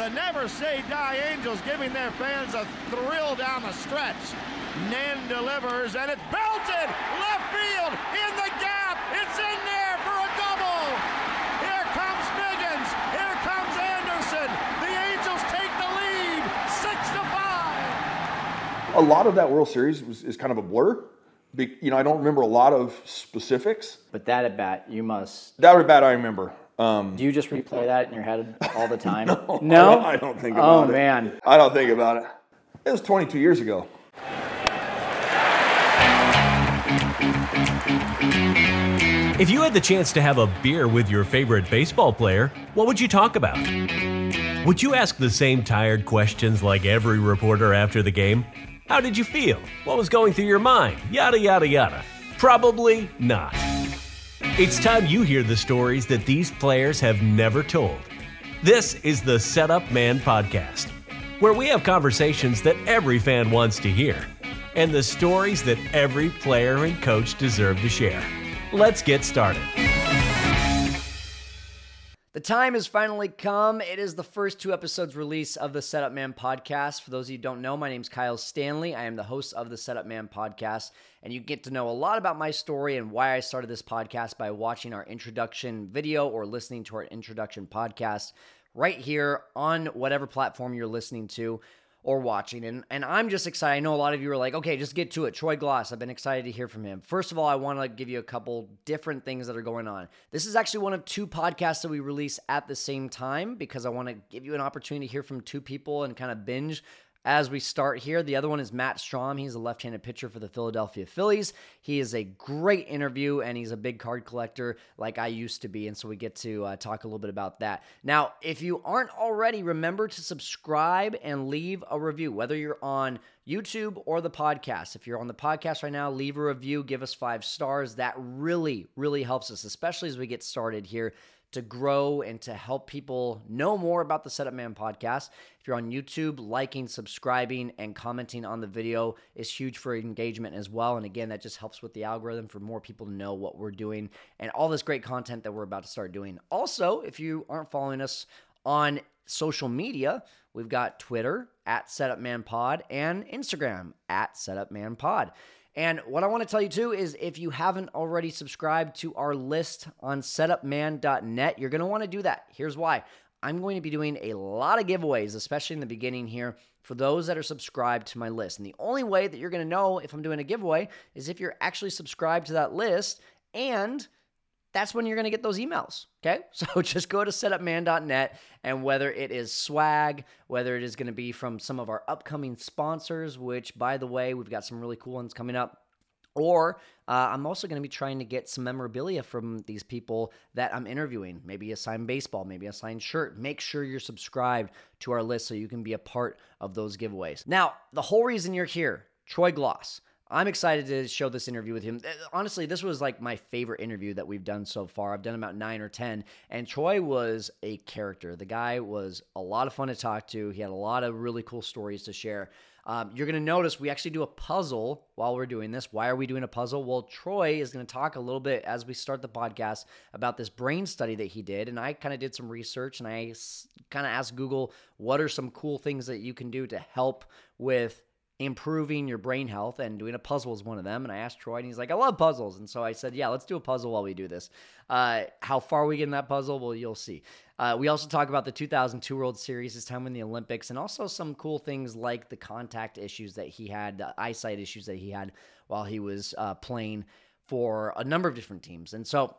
The Never Say Die Angels giving their fans a thrill down the stretch. Nen delivers, and it's belted left field in the gap. It's in there for a double. Here comes Figgins. Here comes Anderson. The Angels take the lead, six to five. A lot of that World Series was, is kind of a blur. Be, you know, I don't remember a lot of specifics. But that at bat, you must. That at bat, I remember. Um, Do you just replay that in your head all the time? no, no? I don't, I don't think about oh, it. Oh man. I don't think about it. It was 22 years ago. If you had the chance to have a beer with your favorite baseball player, what would you talk about? Would you ask the same tired questions like every reporter after the game? How did you feel? What was going through your mind? Yada, yada, yada. Probably not. It's time you hear the stories that these players have never told. This is the Setup Man Podcast, where we have conversations that every fan wants to hear and the stories that every player and coach deserve to share. Let's get started. The time has finally come. It is the first two episodes release of the Setup Man podcast. For those of you who don't know, my name is Kyle Stanley. I am the host of the Setup Man podcast, and you get to know a lot about my story and why I started this podcast by watching our introduction video or listening to our introduction podcast right here on whatever platform you're listening to or watching. And and I'm just excited. I know a lot of you are like, okay, just get to it. Troy Glaus, I've been excited to hear from him. First of all, I want to give you a couple different things that are going on. This is actually one of two podcasts that we release at the same time because I want to give you an opportunity to hear from two people and kind of binge as we start here. The other one is Matt Strahm. He's a left handed pitcher for the Philadelphia Phillies. He is a great interview and he's a big card collector like I used to be. And so we get to uh, talk a little bit about that. Now, if you aren't already, remember to subscribe and leave a review, whether you're on YouTube or the podcast. If you're on the podcast right now, leave a review, give us five stars. That really, really helps us, especially as we get started here to grow and to help people know more about the Setup Man podcast. If you're on YouTube, liking, subscribing, and commenting on the video is huge for engagement as well. And again, that just helps with the algorithm for more people to know what we're doing and all this great content that we're about to start doing. Also, if you aren't following us on social media, we've got Twitter at Setup Man Pod and Instagram at SetupManPod. And what I want to tell you too is if you haven't already subscribed to our list on setupman.net, you're going to want to do that. Here's why. I'm going to be doing a lot of giveaways, especially in the beginning here, for those that are subscribed to my list. And the only way that you're going to know if I'm doing a giveaway is if you're actually subscribed to that list and that's when you're going to get those emails. Okay. So just go to setupman.net and whether it is swag, whether it is going to be from some of our upcoming sponsors, which by the way, we've got some really cool ones coming up. Or uh, I'm also going to be trying to get some memorabilia from these people that I'm interviewing. Maybe a signed baseball, maybe a signed shirt. Make sure you're subscribed to our list so you can be a part of those giveaways. Now, the whole reason you're here, Troy Glaus. I'm excited to show this interview with him. Honestly, this was like my favorite interview that we've done so far. I've done about nine or 10, and Troy was a character. The guy was a lot of fun to talk to. He had a lot of really cool stories to share. Um, you're going to notice we actually do a puzzle while we're doing this. Why are we doing a puzzle? Well, Troy is going to talk a little bit as we start the podcast about this brain study that he did. And I kind of did some research and I kind of asked Google, what are some cool things that you can do to help with improving your brain health and doing a puzzle is one of them. And I asked Troy, and he's like, I love puzzles. And so I said, Yeah, let's do a puzzle while we do this. Uh, how far we get in that puzzle? Well, you'll see. Uh, we also talk about the 2002 World Series, his time in the Olympics, and also some cool things like the contact issues that he had, the eyesight issues that he had while he was uh, playing for a number of different teams. And so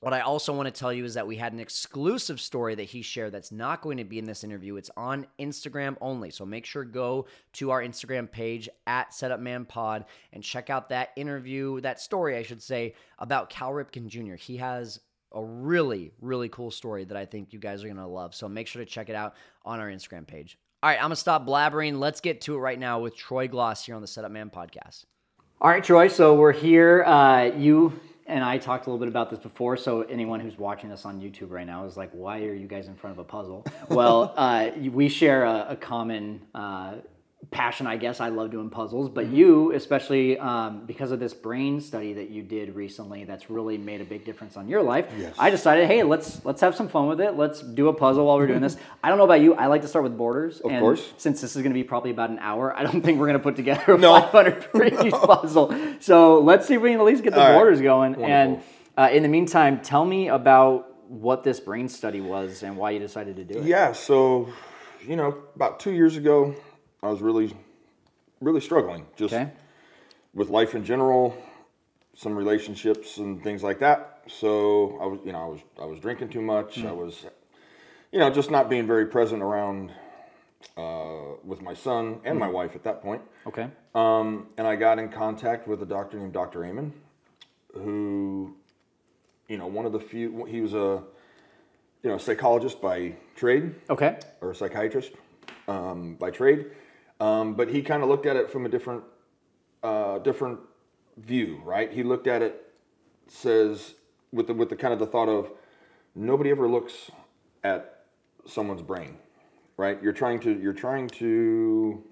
what I also want to tell you is that we had an exclusive story that he shared that's not going to be in this interview. It's on Instagram only. So make sure go to our Instagram page at SetupManPod and check out that interview, that story, I should say, about Cal Ripken Jr. He has a really, really cool story that I think you guys are going to love. So make sure to check it out on our Instagram page. All right, I'm going to stop blabbering. Let's get to it right now with Troy Glaus here on the Setup Man podcast. All right, Troy. So we're here. Uh, you and I talked a little bit about this before, so anyone who's watching us on YouTube right now is like, "Why are you guys in front of a puzzle?" well, uh, we share a, a common uh, passion, I guess. I love doing puzzles, but you, especially um, because of this brain study that you did recently, that's really made a big difference on your life. Yes. I decided, hey, let's let's have some fun with it. Let's do a puzzle while we're doing this. I don't know about you. I like to start with borders. Of and course. Since this is going to be probably about an hour, I don't think we're going to put together a No. 500 page puzzle. So let's see if we can at least get the All right. borders going. And uh, in the meantime, tell me about what this brain study was and why you decided to do it. Yeah, so you know, about two years ago, I was really, really struggling just Okay. with life in general, some relationships and things like that. So I was, you know, I was, I was drinking too much. Hmm. I was, you know, just not being very present around uh, with my son and Hmm. my wife at that point. Okay. Um, and I got in contact with a doctor named Dr. Amen, who, you know, one of the few. He was a, you know, psychologist by trade Okay. or a psychiatrist um, by trade, um, but he kind of looked at it from a different, uh, different view, right? He looked at it says with the with the kind of the thought of nobody ever looks at someone's brain, right? You're trying to you're trying to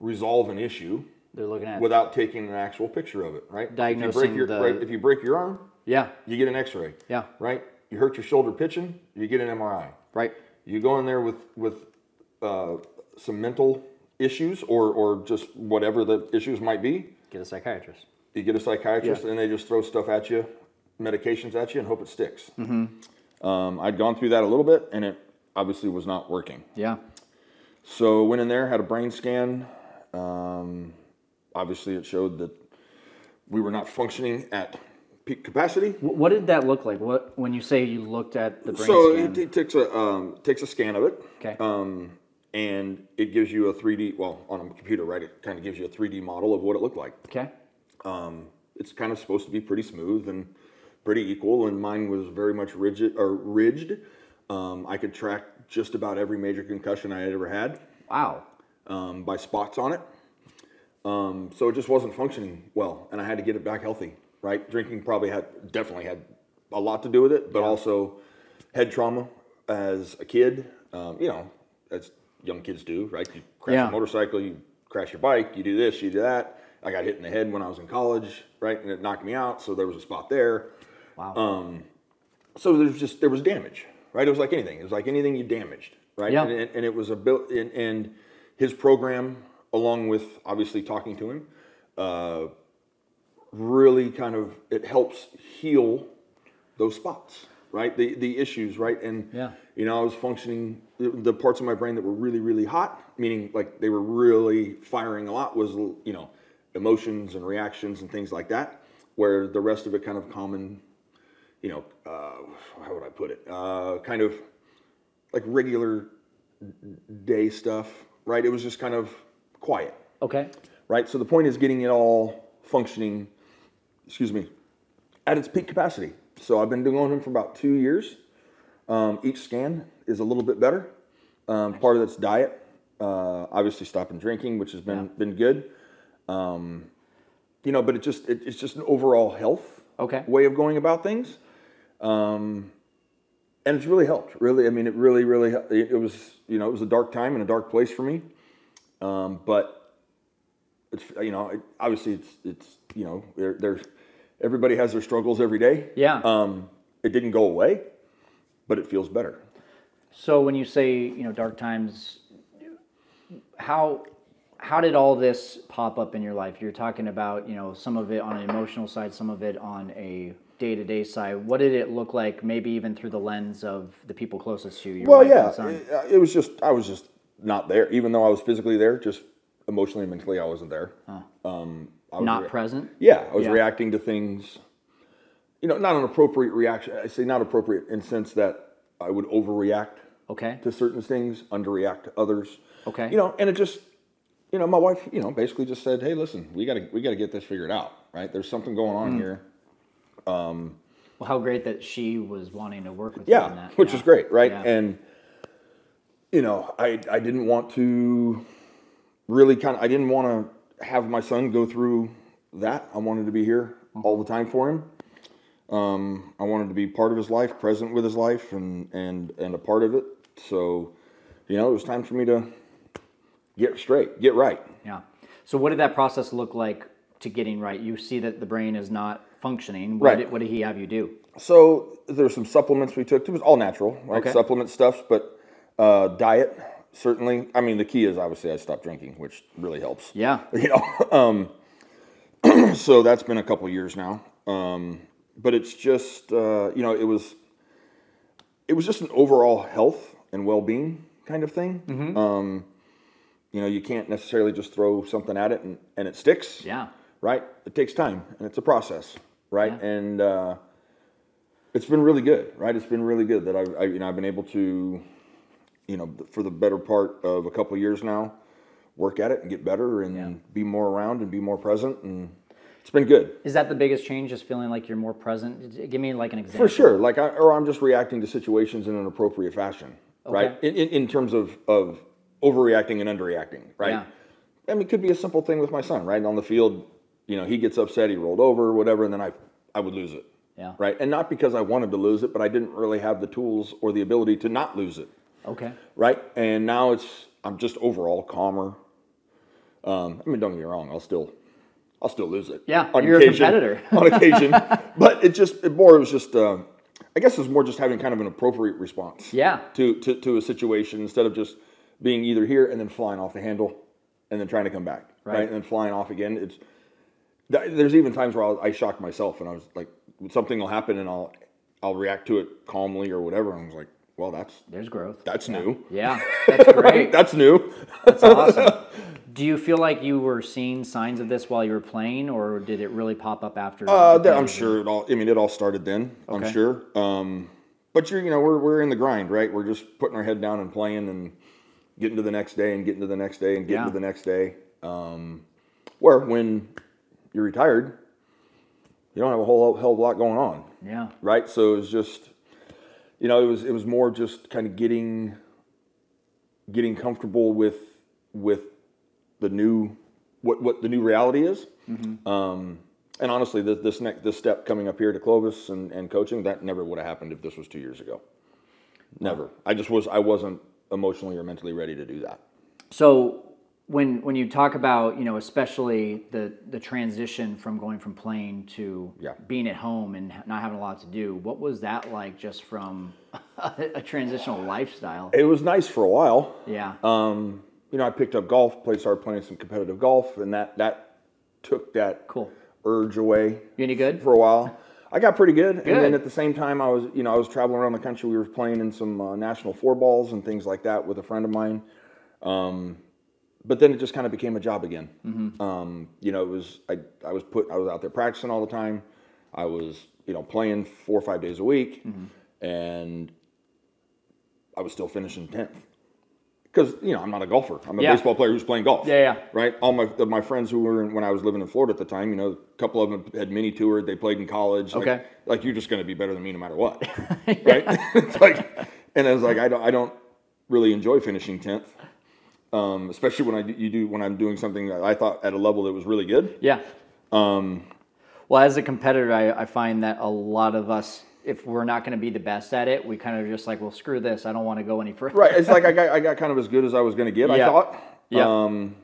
resolve an issue They're looking at without taking an actual picture of it, right? Diagnosing if you break your, the- right, if you break your arm, yeah, you get an X-ray. Yeah. Right. You hurt your shoulder pitching, you get an MRI. right. You go in there with with uh, some mental issues or or just whatever the issues might be. Get a psychiatrist. You get a psychiatrist, Yeah. and they just throw stuff at you, medications at you, and hope it sticks. Mm-hmm. Um, I'd gone through that a little bit, and it obviously was not working. Yeah. So went in there, had a brain scan. Um, obviously, it showed that we were not functioning at peak capacity. What did that look like? What when you say you looked at the brain so scan? it, it takes a um, takes a scan of it. Okay. Um, and it gives you a 3D. Well, on a computer, right? It kind of gives you a 3D model of what it looked like. okay. Um, it's kind of supposed to be pretty smooth and pretty equal, and mine was very much rigid or ridged. Um, I could track just about every major concussion I had ever had Wow. um, by spots on it. Um, so it just wasn't functioning well, and I had to get it back healthy. Right, drinking probably had definitely had a lot to do with it, but also head trauma as a kid. Um, you know, as young kids do, right? You crash Yeah. a motorcycle, you crash your bike, you do this, you do that. I got hit in the head when I was in college, right, and it knocked me out. So there was a spot there. Wow. Um, so there's just there was damage, right? It was like anything. It was like anything you damaged, right? Yeah. And, and, and it was a built and, and his program, along with obviously talking to him, uh, really kind of it helps heal those spots, right? The the issues, right? And Yeah. you know, I was functioning the, the parts of my brain that were really really hot, meaning like they were really firing a lot, was you know emotions and reactions and things like that, where the rest of it kind of common you know, uh, how would I put it? Uh, kind of like regular day stuff, right? It was just kind of quiet, okay. right? So the point is getting it all functioning, excuse me, at its peak capacity. So I've been doing them for about two years. Um, each scan is a little bit better. Um, part of it's diet, uh, obviously stopping drinking, which has been been good. Um, you know, but it just it, it's just an overall health Okay. way of going about things. Um, and it's really helped. Really, I mean, it really, really, it, it was, you know, it was a dark time and a dark place for me. Um, but it's, you know, it, obviously it's, it's, you know, there, there's, everybody has their struggles every day. Yeah. Um, it didn't go away, but it feels better. So when you say you know dark times, how how did all this pop up in your life? You're talking about you know some of it on an emotional side, some of it on a day to day side. What did it look like? Maybe even through the lens of the people closest to you. Well, yeah, it, uh, it was just, I was just not there, even though I was physically there, just emotionally and mentally, I wasn't there. Um, I was not rea- present. Yeah, I was Yeah. reacting to things. You know, not an appropriate reaction. I say not appropriate in sense that I would overreact Okay. to certain things, underreact to others. Okay. You know, and it just, you know, my wife, you know, basically just said, "Hey, listen, we got to we got to get this figured out, right? There's something going on here." Um. Well, how great that she was wanting to work with you on Yeah, that. which yeah. is great, right? Yeah. And you know, I I didn't want to really kind of I didn't want to have my son go through that. I wanted to be here all the time for him. Um, I wanted to be part of his life, present with his life, and and and a part of it. So, you know, it was time for me to get straight, get right. Yeah. So what did that process look like to getting right? You see that the brain is not functioning. What, Right. did, what did he have you do? So there's some supplements we took. It was all natural, right? Okay. Supplement stuff, but uh, diet certainly. I mean, the key is obviously I stopped drinking, which really helps. Yeah. You know, um, so that's been a couple years now. Um, but it's just uh, you know it was it was just an overall health and well-being kind of thing. Mm-hmm. Um, you know, you can't necessarily just throw something at it and, and it sticks Yeah. right? It takes time and it's a process, right? Yeah. And uh, it's been really good, right? It's been really good that I've, I, you know, I've been able to, you know, for the better part of a couple of years now, work at it and get better and Yeah. be more around and be more present, and it's been good Is that the biggest change? Just feeling like you're more present? Give me like an example. for sure. Like, I, or I'm just reacting to situations in an appropriate fashion, right? In, in, in terms of of overreacting and underreacting, right? Yeah. I mean, it could be a simple thing with my son, right? On the field, you know, he gets upset, he rolled over, whatever, and then I, I would lose it. Yeah. Right. And not because I wanted to lose it, but I didn't really have the tools or the ability to not lose it. Okay. Right. And now it's, I'm just overall calmer. Um, I mean, don't get me wrong, I'll still, I'll still lose it. Yeah, you're a competitor. on occasion. But it just, it more, it was just, uh, I guess it was more just having kind of an appropriate response Yeah. to, to, to a situation instead of just being either here and then flying off the handle and then trying to come back, right? Right. And then flying off again. It's th- there's even times where I'll, I shock myself and I was like, something will happen and I'll I'll react to it calmly or whatever. And I was like, well, that's There's growth. that's new. Yeah. That's great. That's new. That's awesome. Do you feel like you were seeing signs of this while you were playing, or did it really pop up after? Uh, I'm sure it all. I mean, it all started then. I'm sure. Um, but you're, you know, we're we're in the grind, right? We're just putting our head down and playing and getting to the next day and getting to the next day and getting Yeah. to the next day. Um, where when you're retired, you don't have a whole hell of a lot going on, Yeah. right? So it's just, you know, it was it was more just kind of getting getting comfortable with with the new what what the new reality is. Um, and honestly, this this next this step coming up here to Clovis and, and coaching that never would have happened if this was two years ago. Never. I just was I wasn't emotionally or mentally ready to do that. So when when you talk about you know especially the the transition from going from playing to Yeah. being at home and not having a lot to do, what was that like just from a transitional lifestyle? It was nice for a while. Yeah. Um, you know, I picked up golf, played started playing some competitive golf, and that that took that Cool. urge away. You any good? for a while. I got pretty good, and then at the same time, I was you know I was traveling around the country. We were playing in some uh, national four balls and things like that with a friend of mine. Um, but then it just kind of became a job again. Um, you know, it was I I was put I was out there practicing all the time. I was you know playing four or five days a week, and I was still finishing tenth. Because you know I'm not a golfer. I'm a Yeah. baseball player who's playing golf. Yeah, yeah. Right. All my my friends who were in, when I was living in Florida at the time, you know, a couple of them had mini toured. They played in college. Like- Okay. Like, you're just going to be better than me no matter what, right? it's like, and I was like, I don't I don't really enjoy finishing tenth, um, especially when I do- you do when I'm doing something that I thought at a level that was really good. Yeah. Um, well, as a competitor, I, I find that a lot of us, if we're not going to be the best at it, we kind of just like, well, screw this. I don't want to go any further. Right. It's like I got I got kind of as good as I was going to get. I thought. Yeah. Um,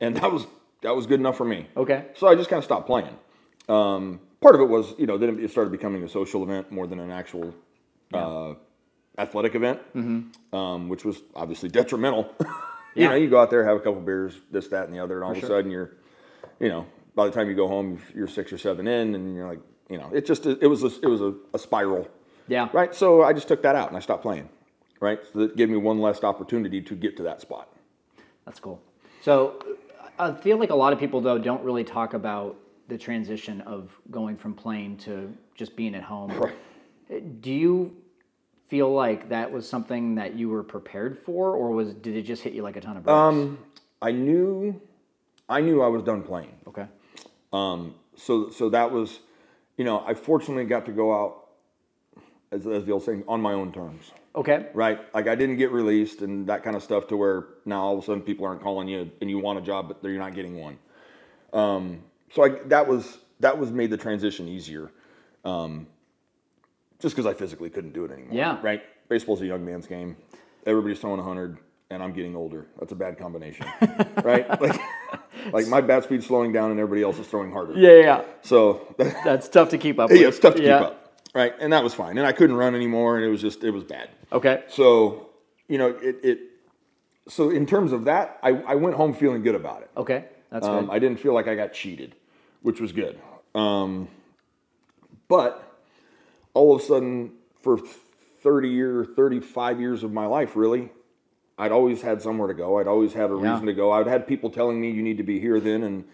and that was that was good enough for me. Okay. So I just kind of stopped playing. Um, part of it was, you know, then it started becoming a social event more than an actual uh, athletic event, um, which was obviously detrimental. you Yeah. know, you go out there, have a couple beers, this, that, and the other, and all of a sudden you're, you know, by the time you go home, you're six or seven in, and you're like, you know, it just it was a, it was a, a spiral, Yeah. right? So I just took that out and I stopped playing, right? So that gave me one less opportunity to get to that spot. That's cool. So I feel like a lot of people though don't really talk about the transition of going from playing to just being at home. Right. Do you feel like that was something that you were prepared for, or was did it just hit you like a ton of bricks? Um, I knew, I knew I was done playing. okay. Um, so so that was, you know, I fortunately got to go out, as, as the old saying, on my own terms, Okay. right? Like I didn't get released and that kind of stuff to where now all of a sudden people aren't calling you and you want a job, but you're not getting one. Um, so I, that was that was made the transition easier, um, just because I physically couldn't do it anymore. Yeah. Right. Baseball's a young man's game. Everybody's throwing hundred. and I'm getting older. That's a bad combination, right? Like, like my bat speed's slowing down and everybody else is throwing harder. Yeah, yeah, yeah. So That's tough to keep up with. yeah, it's tough to Yeah. keep up, right? And that was fine. And I couldn't run anymore, and it was just it was bad. Okay. So you know it. it so in terms of that, I, I went home feeling good about it. Okay. That's Um, good. I didn't feel like I got cheated, which was good. Um, but all of a sudden, for 30 years, 35 years of my life, really, I'd always had somewhere to go. I'd always had a Yeah. reason to go. I'd had people telling me you need to be here then, and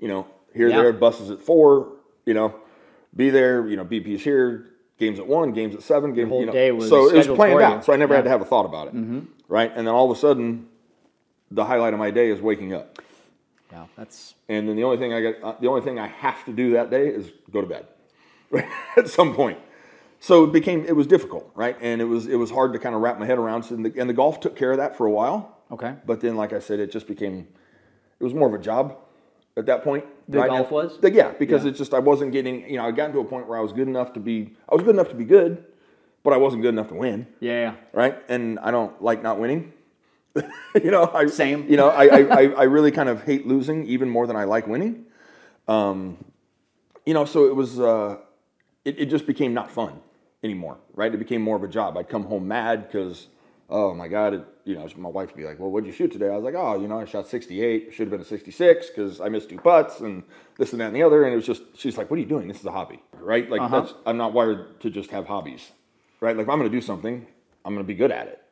you know, here, Yeah. there, buses at four, you know, be there, you know, BP's here, games at one, games at seven, games, whole you know. day was so it was planned out. So I never had Yeah. Mm-hmm. to have a thought about it. Right. And then all of a sudden, the highlight of my day is waking up. yeah, that's And then the only thing I got, uh, the only thing I have to do that day is go to bed, right? At some point. So it became, it was difficult, right? And it was, it was hard to kind of wrap my head around. So and the, and the golf took care of that for a while. okay. But then, like I said, it just became, it was more of a job at that point. The right? golf was? The- yeah, because Yeah. it's just I wasn't getting, you know, I got to a point where I was good enough to be, I was good enough to be good, but I wasn't good enough to win, Yeah, right? And I don't like not winning. you know, I Same. You know, I, I I I really kind of hate losing even more than I like winning. Um, you know, so it was, uh, it, it just became not fun anymore, right? It became more of a job. I'd come home mad because, oh my God, it, you know, my wife would be like, well, what'd you shoot today? I was like, oh, you know, I shot 68. Should have been a 66 because I missed two putts and this and that and the other. And it was just, she's like, what are you doing? This is a hobby, right? Like, that's, I'm not wired to just have hobbies, right? Like, if I'm going to do something, I'm going to be good at it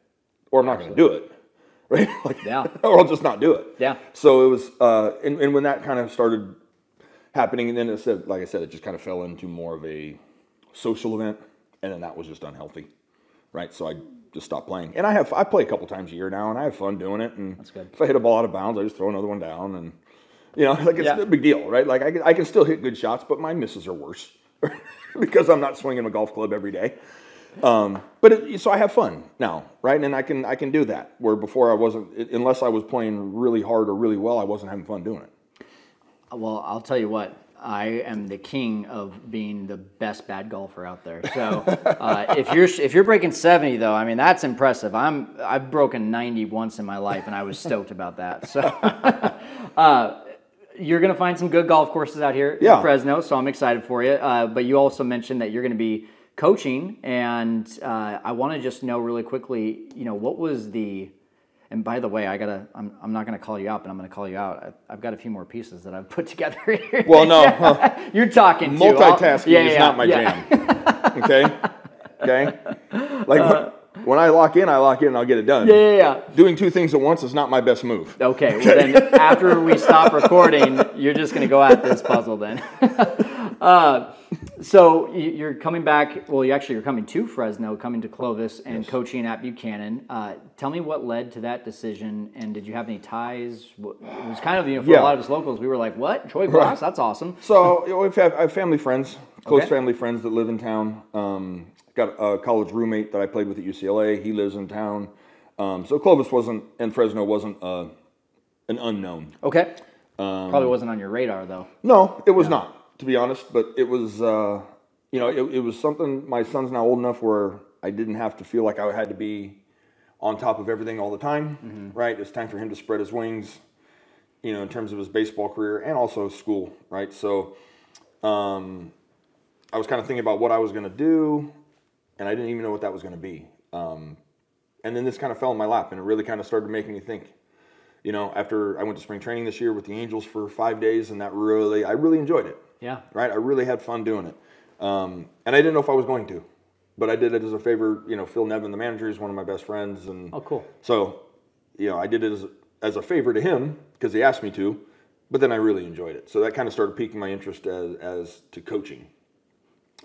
or I'm not going to do it, right? like, Yeah. or I'll just not do it. Yeah. So it was, uh, and, and when that kind of started happening, and then it said, like I said, it just kind of fell into more of a social event, and then that was just unhealthy, right? So I just stopped playing, and I have I play a couple times a year now, and I have fun doing it. And That's good. if I hit a ball out of bounds, I just throw another one down, and you know, like it's Yeah. no big deal, right? Like I can, I can still hit good shots, but my misses are worse because I'm not swinging a golf club every day. Um, but it, so I have fun now, right? And I can I can do that where before I wasn't, unless I was playing really hard or really well, I wasn't having fun doing it. Well, I'll tell you what. I am the king of being the best bad golfer out there. So uh, if you're if you're breaking seventy though, I mean that's impressive. I'm I've broken ninety once in my life, and I was stoked about that. So uh, you're gonna find some good golf courses out here Yeah. in Fresno. So I'm excited for you. Uh, but you also mentioned that you're gonna be coaching, and uh, I want to just know really quickly. You know what was the and by the way, I gotta. I'm, I'm not gonna call you out, but I'm gonna call you out. I, I've got a few more pieces that I've put together here. Well, no. You're talking. too. Multitasking yeah, is yeah, not my yeah. jam. Okay, okay. Like when, when I lock in, I lock in, and I'll get it done. Yeah, yeah, yeah. Doing two things at once is not my best move. Okay. Well, then after we stop recording, you're just gonna go at this puzzle then. uh, so you- you're coming back. Well, you actually you're coming to Fresno, coming to Clovis, and coaching at Buchanan. Uh, tell me what led to that decision, and did you have any ties? It was kind of you know for Yeah. a lot of us locals, we were like, "What? Troy Glaus? That's awesome." So you know, I have family friends, close Okay. family friends that live in town. Um, got a college roommate that I played with at UCLA. He lives in town. Um, so Clovis wasn't and Fresno wasn't uh, an unknown. Okay. Um, Probably wasn't on your radar though. No, it was not, to be honest. But it was, uh, you know, it, it was something. My son's now old enough where I didn't have to feel like I had to be on top of everything all the time. Right? It's time for him to spread his wings. You know, in terms of his baseball career and also school. Right? So, um, I was kind of thinking about what I was going to do, and I didn't even know what that was going to be. Um, and then this kind of fell in my lap, and it really kind of started making me think you know, after I went to spring training this year with the Angels for five days, and that really, I really enjoyed it. Yeah. Right, I really had fun doing it, um, and I didn't know if I was going to, but I did it as a favor. You know, Phil Nevin, the manager, is one of my best friends, and Oh, cool. So, you know, I did it as as a favor to him because he asked me to, but then I really enjoyed it. So that kind of started piquing my interest as as to coaching.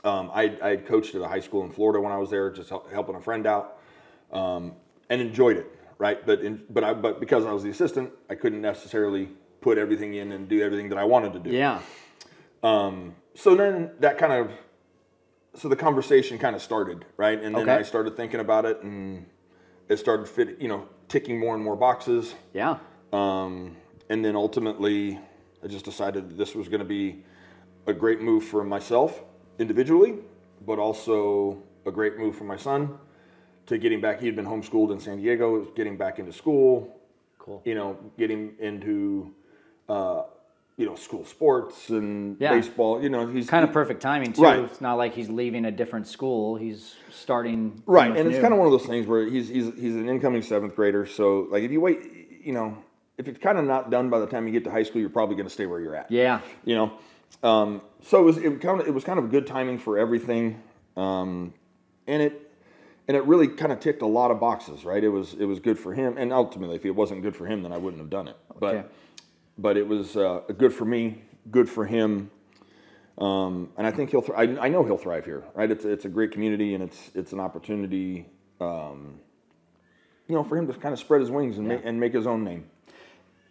Um, I I had coached at a high school in Florida when I was there, just help, helping a friend out, um, and enjoyed it. Right, but in, but I but because I was the assistant, I couldn't necessarily put everything in and do everything that I wanted to do. Yeah. So then that kind of so the conversation kind of started, right? And then Okay. I started thinking about it, and it started fit, you know, ticking more and more boxes. Yeah. Um, and then ultimately, I just decided that this was going to be a great move for myself individually, but also a great move for my son to getting back. He had been homeschooled in San Diego, getting back into school. Cool. You know, getting into uh, you know school sports and Yeah. baseball. You know, he's Kind of perfect timing too. Right. It's not like he's leaving a different school. He's starting Right, and much it's kind of one of those things where he's he's he's an incoming seventh grader. So like if you wait, you know, if it's kind of not done by the time you get to high school, you're probably going to stay where you're at. yeah. You know, um, so it was it kind of it was kind of good timing for everything, um, and it and it really kind of ticked a lot of boxes. Right, it was it was good for him, and ultimately, if it wasn't good for him, then I wouldn't have done it. But Okay. but it was uh, good for me, good for him. Um, and I think he'll. Th- I, I know he'll thrive here, right? It's it's a great community, and it's it's an opportunity, um, you know, for him to kind of spread his wings and make, and make his own name.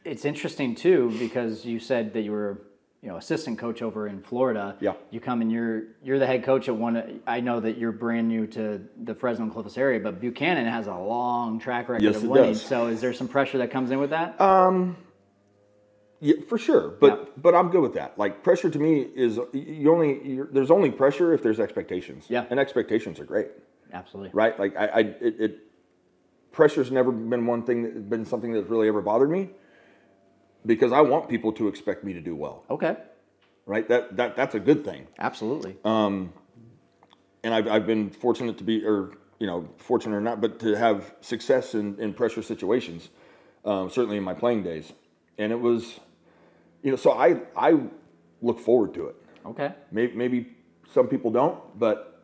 It's interesting too because you said that you were, you know, assistant coach over in Florida. Yeah. You come and you're you're the head coach at one. I know that you're brand new to the Fresno and Clovis area, but Buchanan has a long track record Yes, of it winning. does. So is there some pressure that comes in with that? Um, yeah, for sure. But Yeah. but I'm good with that. Like pressure to me is you only you're, there's only pressure if there's expectations. Yeah. And expectations are great, Absolutely. right? Like I, I it, it pressure's never been one thing that been something that's really ever bothered me because I want people to expect me to do well, Okay. right? That that that's a good thing. Absolutely. Um, and I've, I've been fortunate to be, or you know, fortunate or not, but to have success in, in pressure situations, um, certainly in my playing days, and it was, you know, so I I look forward to it. okay. Maybe maybe some people don't, but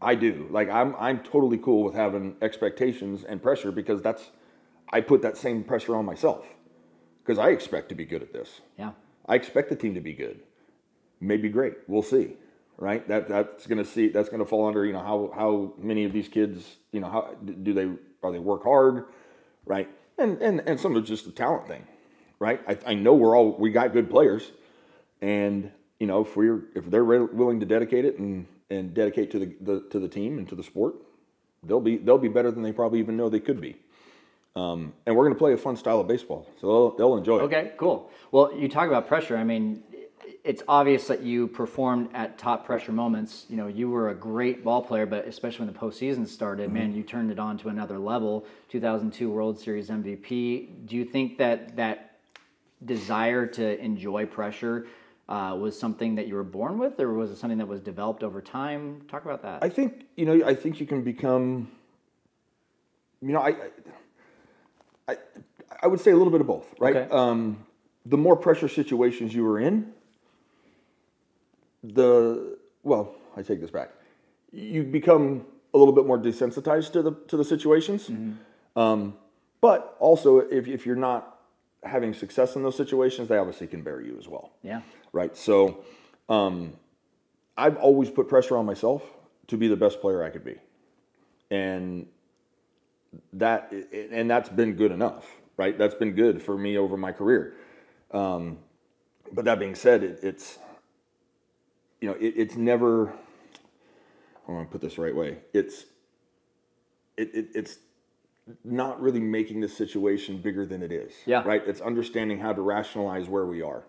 I do. Like I'm I'm totally cool with having expectations and pressure because that's I put that same pressure on myself because I expect to be good at this. Yeah. I expect the team to be good. Maybe great. We'll see. Right? That that's going to see that's going to fall under, you know, how how many of these kids, you know, how do they are they work hard, right? And and and some of it's just a talent thing. Right? I, I know we're all we got good players and you know, if we're if they're willing to dedicate it and and dedicate to the, the to the team and to the sport, they'll be they'll be better than they probably even know they could be. Um, and we're going to play a fun style of baseball, so they'll, they'll enjoy it. Okay, cool. Well, you talk about pressure. I mean, it's obvious that you performed at top pressure moments. You know, you were a great ball player, but especially when the postseason started, man, Mm-hmm. you turned it on to another level. 2002 World Series MVP. Do you think that that desire to enjoy pressure uh, was something that you were born with, or was it something that was developed over time? Talk about that. I think you know. I think you can become. You know, I, I, I would say a little bit of both, right? Okay. Um, the more pressure situations you were in, the well, I take this back. You become a little bit more desensitized to the to the situations. Um, but also, if if you're not having success in those situations, they obviously can bury you as well yeah. right? So um, I've always put pressure on myself to be the best player I could be, and that and that's been good enough, right? That's been good for me over my career. Um, but that being said, it, it's you know it, it's never. I want to put this right way. It's it, it it's not really making the situation bigger than it is. Yeah. Right. It's understanding how to rationalize where we are.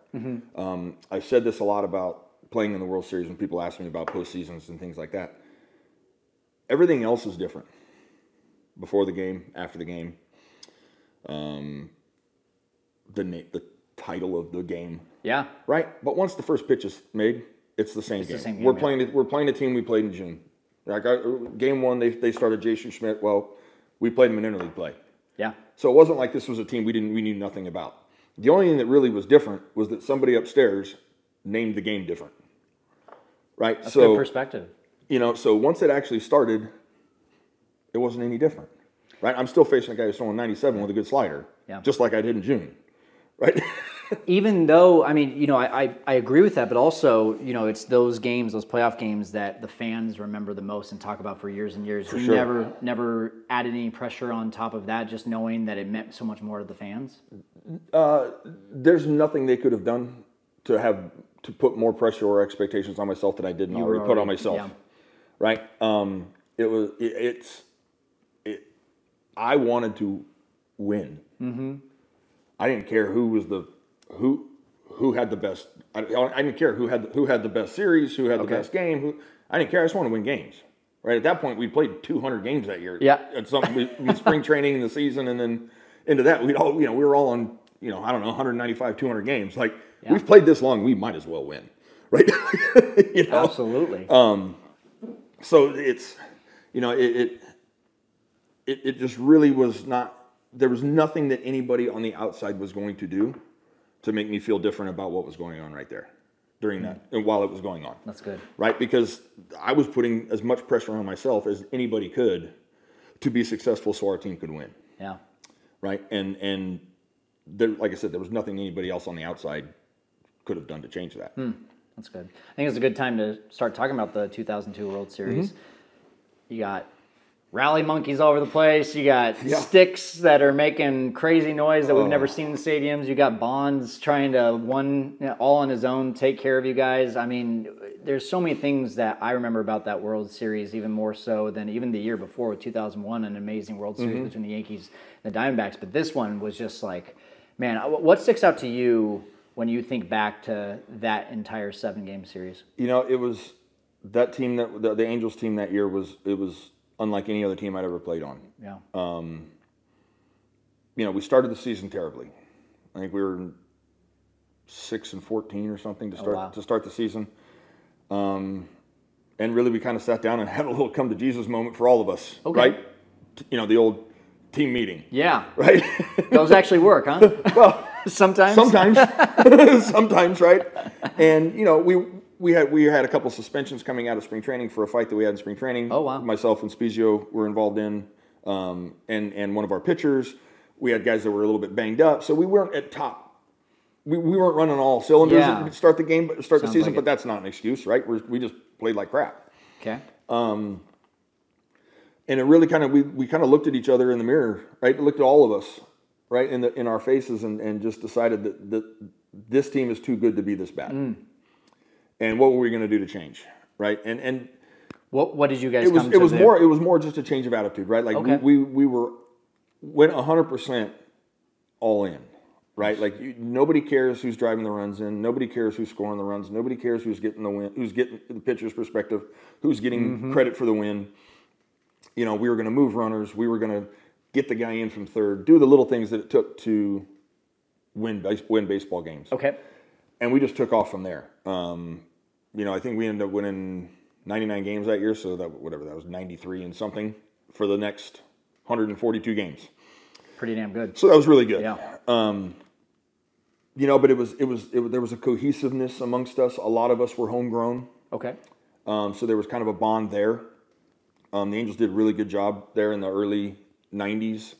Um, I've said this a lot about playing in the World Series when people ask me about postseasons and things like that. Everything else is different. Before the game, after the game, um, the na- the title of the game, Yeah. right? But once the first pitch is made, it's the same the game. same game, we're yeah. playing. We're playing a team we played in June. Like I, game one, they they started Jason Schmidt. Well, we played them in interleague play. Yeah. So it wasn't like this was a team we didn't we knew nothing about. The only thing that really was different was that somebody upstairs named the game different. Right? That's so perspective. you know, so once it actually started, it wasn't any different. Right? I'm still facing a guy who's throwing 97 with a good slider. Yeah. Just like I did in June. Right? even though I mean, you know, I, I, I agree with that, but also, you know, it's those games, those playoff games that the fans remember the most and talk about for years and years. you sure. never never added any pressure on top of that, just knowing that it meant so much more to the fans. There's nothing they could have done to have to put more pressure or expectations on myself that I didn't were already put on myself. yeah. Right? Um, it was it, it's it, I wanted to win. Mm-hmm. I didn't care who was the who who had the best. I, I didn't care who had the, who had the best series, who had the Okay. best game. Who I didn't care. I just wanted to win games. Right at that point, we played 200 games that year. Yeah. At some spring training in the season, and then into that, we'd all you know we were all on you know I don't know 195, 200 games. Like Yeah. we've played this long, we might as well win, right? you know. Absolutely. So it's you know it, it it it just really was not. There was nothing that anybody on the outside was going to do to make me feel different about what was going on right there during that and while it was going on. That's good. right? Because I was putting as much pressure on myself as anybody could to be successful, so our team could win, Yeah. right? And and there, like I said, there was nothing anybody else on the outside could have done to change that. That's good. I think it's a good time to start talking about the 2002 World Series. Mm-hmm. You got rally monkeys all over the place. You got Yeah. sticks that are making crazy noise that we've Oh. never seen in stadiums. You got Bonds trying to one all on his own take care of you guys. I mean, there's so many things that I remember about that World Series, even more so than even the year before with 2001, an amazing World Series Mm-hmm. between the Yankees and the Diamondbacks. But this one was just like, man, what sticks out to you? When you think back to that entire seven game series, You know, it was that team that the, the Angels team that year was it was unlike any other team I'd ever played on. yeah, You know, we started the season terribly. I think we were six and fourteen or something to start wow. to start the season. Um, and really, we kind of sat down and had a little come to Jesus moment for all of us, Okay. right? You know, the old team meeting, yeah, right? those actually work, huh? well, Sometimes, sometimes, sometimes, right? And you know, we we had we had a couple suspensions coming out of spring training for a fight that we had in spring training. Oh, wow. Myself and Spiezio were involved in, um, and and one of our pitchers. We had guys that were a little bit banged up, so we weren't at top. We, we weren't running all cylinders Yeah. to start the game, start Sounds the season. like but that's not an excuse, right? We're, we just played like crap Okay, Um, and it really kind of we, we kind of looked at each other in the mirror right looked at all of us right in the in our faces and, and just decided that, that this team is too good to be this bad and what were we going to do to change right? And and what what did you guys it was it to was the- more it was more just a change of attitude right? Like Okay. we, we we were went 100% all in right? Like you, nobody cares who's driving the runs in nobody cares who's scoring the runs nobody cares who's getting the win who's getting the pitcher's perspective who's getting Mm-hmm. credit for the win. You know we were going to move runners we were going to get the guy in from third do the little things that it took to win base, win baseball games. Okay, and we just took off from there. Um, you know, I think we ended up winning 99 games that year, so that whatever that was 93 and something for the next 142 games. pretty damn good. So that was really good. Yeah, You know, but it was it was it, there was a cohesiveness amongst us. A lot of us were homegrown, okay, um, so there was kind of a bond there. Um, the Angels did a really good job there in the early 90s.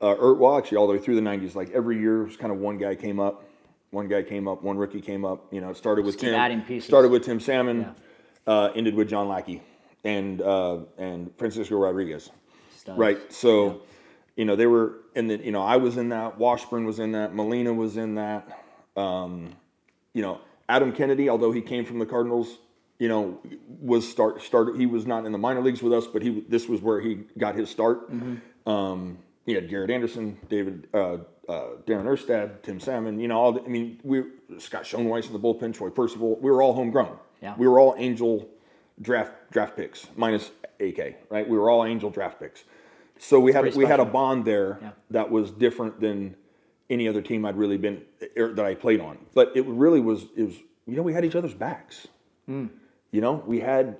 Uh, or, well, actually, all the way through the 90s. Like every year, it was kind of one guy came up, one guy came up, one rookie came up. You know, it started with Tim. adding pieces. Started with Tim Salmon, uh, ended with John Lackey and uh, and Francisco Rodriguez. Right. So, you know, they were, and then you know, I was in that. Washburn was in that. Molina was in that. Um, you know, Adam Kennedy, although he came from the Cardinals, you know, was start started. He was not in the minor leagues with us, but he this was where he got his start. Um, he had Garrett Anderson, David, uh, uh, Darren Erstad, Tim Salmon. You know, all the, I mean, we Scott Schoeneweis in the bullpen, Troy Percival. We were all homegrown. Yeah. We were all Angel draft draft picks minus AK. Right. We were all Angel draft picks. So we had pretty we had a bond there Yeah. that was different than any other team I'd really been er, that I played on. But it really was it was you know we had each other's backs. Hmm. You know we had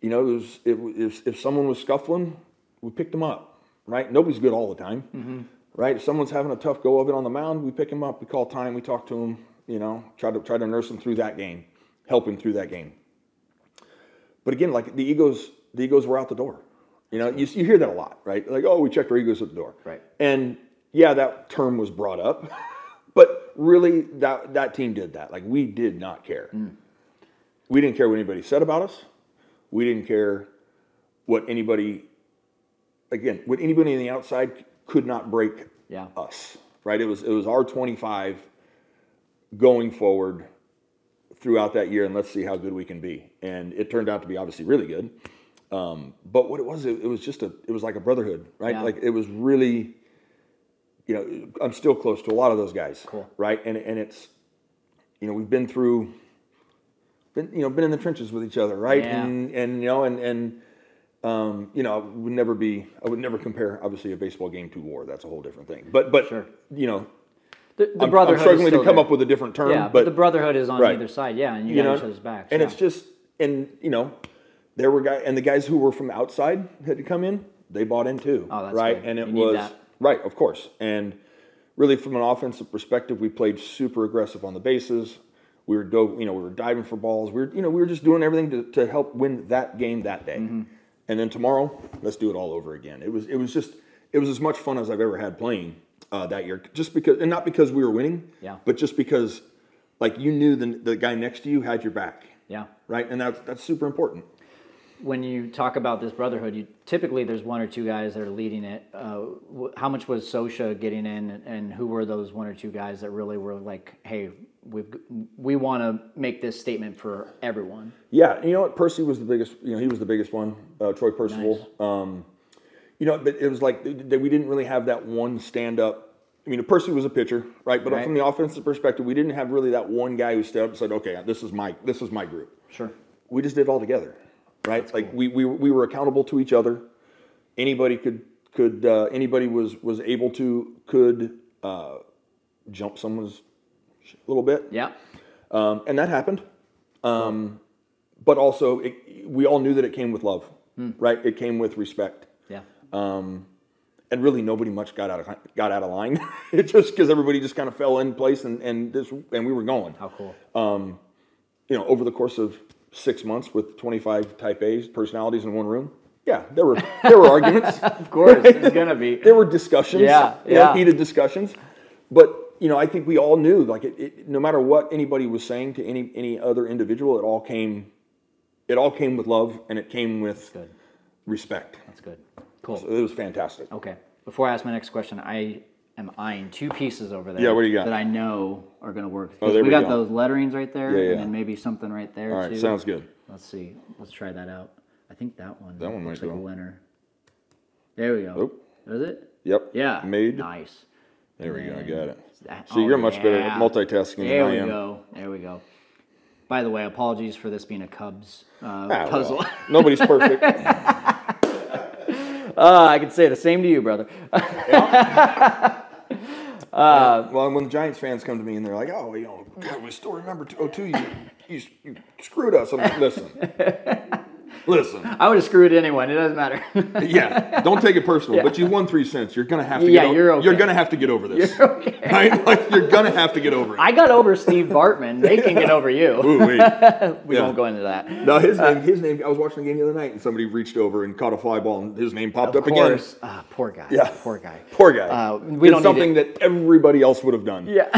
you know it was it, was- if if someone was scuffling, we picked them up. Right? Nobody's good all the time. Mm-hmm. Right? If someone's having a tough go of it on the mound, we pick them up. We call time. We talk to them. You know, try to try to nurse them through that game, help him through that game. But again, like the egos, the egos were out the door. You know, you, you hear that a lot, right? Like, oh, we checked our egos at the door. Right. And yeah, that term was brought up, but really, that that team did that. Like, we did not care. Mm. We didn't care what anybody said about us. We didn't care what anybody, again, what anybody on the outside could not break Yeah. us. Right? It was it was our twenty five going forward throughout that year and let's see how good we can be. And it turned out to be obviously really good. Um, but what it was, it, it was just a, it was like a brotherhood, right? Yeah. Like it was really, you know, I'm still close to a lot of those guys, Cool. right? And and it's, you know, we've been through, been you know, been in the trenches with each other, right? Yeah. And and you know, and and Um, you know, I would never be. I would never compare, obviously, a baseball game to war. That's a whole different thing. But but Sure. you know, The, the I'm, I'm brotherhood is struggling to come there. up with a different term. Yeah, but, but, the brotherhood is on right. either side. Yeah, and you, you got know, each other's backs. and yeah. it's just and you know, there were guys and the guys who were from outside had to come in. They bought in too. Oh, that's right, good. and it You was right, of course, and really from an offensive perspective, we played super aggressive on the bases. We were dove, you know, we were diving for balls. We were, you know, we were just doing everything to, to help win that game that day. Mm-hmm. And then tomorrow, let's do it all over again. It was, it was just, it was as much fun as I've ever had playing uh, that year. Just because, and not because we were winning, Yeah. but just because, like, you knew the the guy next to you had your back, yeah. right? And that's that's super important. When you talk about this brotherhood, you typically there's one or two guys that are leading it. Uh, how much was Scioscia getting in, and, and who were those one or two guys that really were like, "Hey, we we want to make this statement for everyone." Yeah, you know what? Percy was the biggest. You know, he was the biggest one. Uh, Troy Percival. Um, you know, but it was like we didn't really have that one stand up. I mean, Percy was a pitcher, right? But Right. from the offensive perspective, we didn't have really that one guy who stood up and said, "Okay, this is my this is my group." Sure. We just did it all together, right? like we, we we were accountable to each other. Anybody could could uh, anybody was was able to could uh, jump someone's a little bit. Yeah. Um, and that happened. Um, but also, it, we all knew that it came with love, right? It came with respect, Yeah. and really nobody much got out of got out of line. it just because everybody just kind of fell in place, and and this and we were going. How cool. You know, over the course of six months with twenty five Type A's personalities in one room. Yeah, there were there were arguments. of course, it's gonna be. there were discussions, Yeah, you know, yeah. heated discussions. But you know, I think we all knew, like, it, it, no matter what anybody was saying to any any other individual, it all came, it all came with love, and it came with Good. respect. That's good. Cool. So it was fantastic. Okay. Before I ask my next question, I am eyeing two pieces over there. Yeah, what do you got? That I know are going to work. Oh, there we we got go. those letterings right there, Yeah, yeah. and then maybe something right there All right, too. sounds good. Let's see. Let's try that out. I think that one. That one looks might like a winner. There we go. Oop. Is it? Yep. Yeah. Made. Nice. There we go. I got it. That- See, oh, you're much better at yeah. multitasking than I am. There we go. There we go. By the way, apologies for this being a Cubs uh, Ah, well, puzzle. nobody's perfect. uh, I can say the same to you, brother. well, when Giants fans come to me and they're like, "Oh, you know, God, we still remember 202. You, you, you screwed us." I'm like, "Listen, listen." I would have screwed anyone. It doesn't matter. Yeah, don't take it personal. But you won three cents. You're gonna have to. Yeah, get o- you're okay. You're gonna have to get over this. You're okay. Right? Like you're gonna have to get over it. I got over Steve Bartman. They can get over you. Ooh. We Yeah. won't go into that. No, his name. His name. I was watching the game the other night, and somebody reached over and caught a fly ball, and his name popped Of up again. course. Ah, poor guy. Yeah. Poor guy. Poor guy. Uh, we Did don't need something that everybody else would have done. Yeah.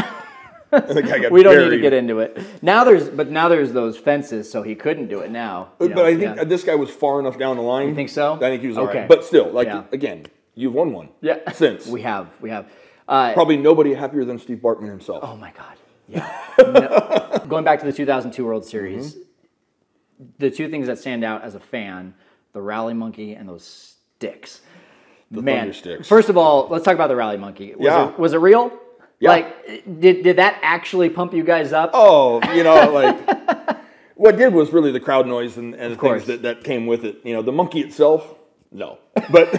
And the guy got we don't need to get into it. Now there's, but now there's those fences, so he couldn't do it now. But know, I think yeah. this guy was far enough down the line. You think so? I think he was Okay. right. But still, like Yeah. again, you've won one. yeah. Since we have, we have. Uh, probably nobody happier than Steve Bartman himself. Oh my God. Yeah. No. Going back to the 2002 World Series, Mm-hmm. the two things that stand out as a fan the rally monkey and those sticks. The Man, thunder sticks. first of all, let's talk about the rally monkey. Was, Yeah. it, was it real? Yeah. Like, did, did that actually pump you guys up? Oh, you know, like what did was really the crowd noise and, and the things that, that came with it. You know, the monkey itself, no, but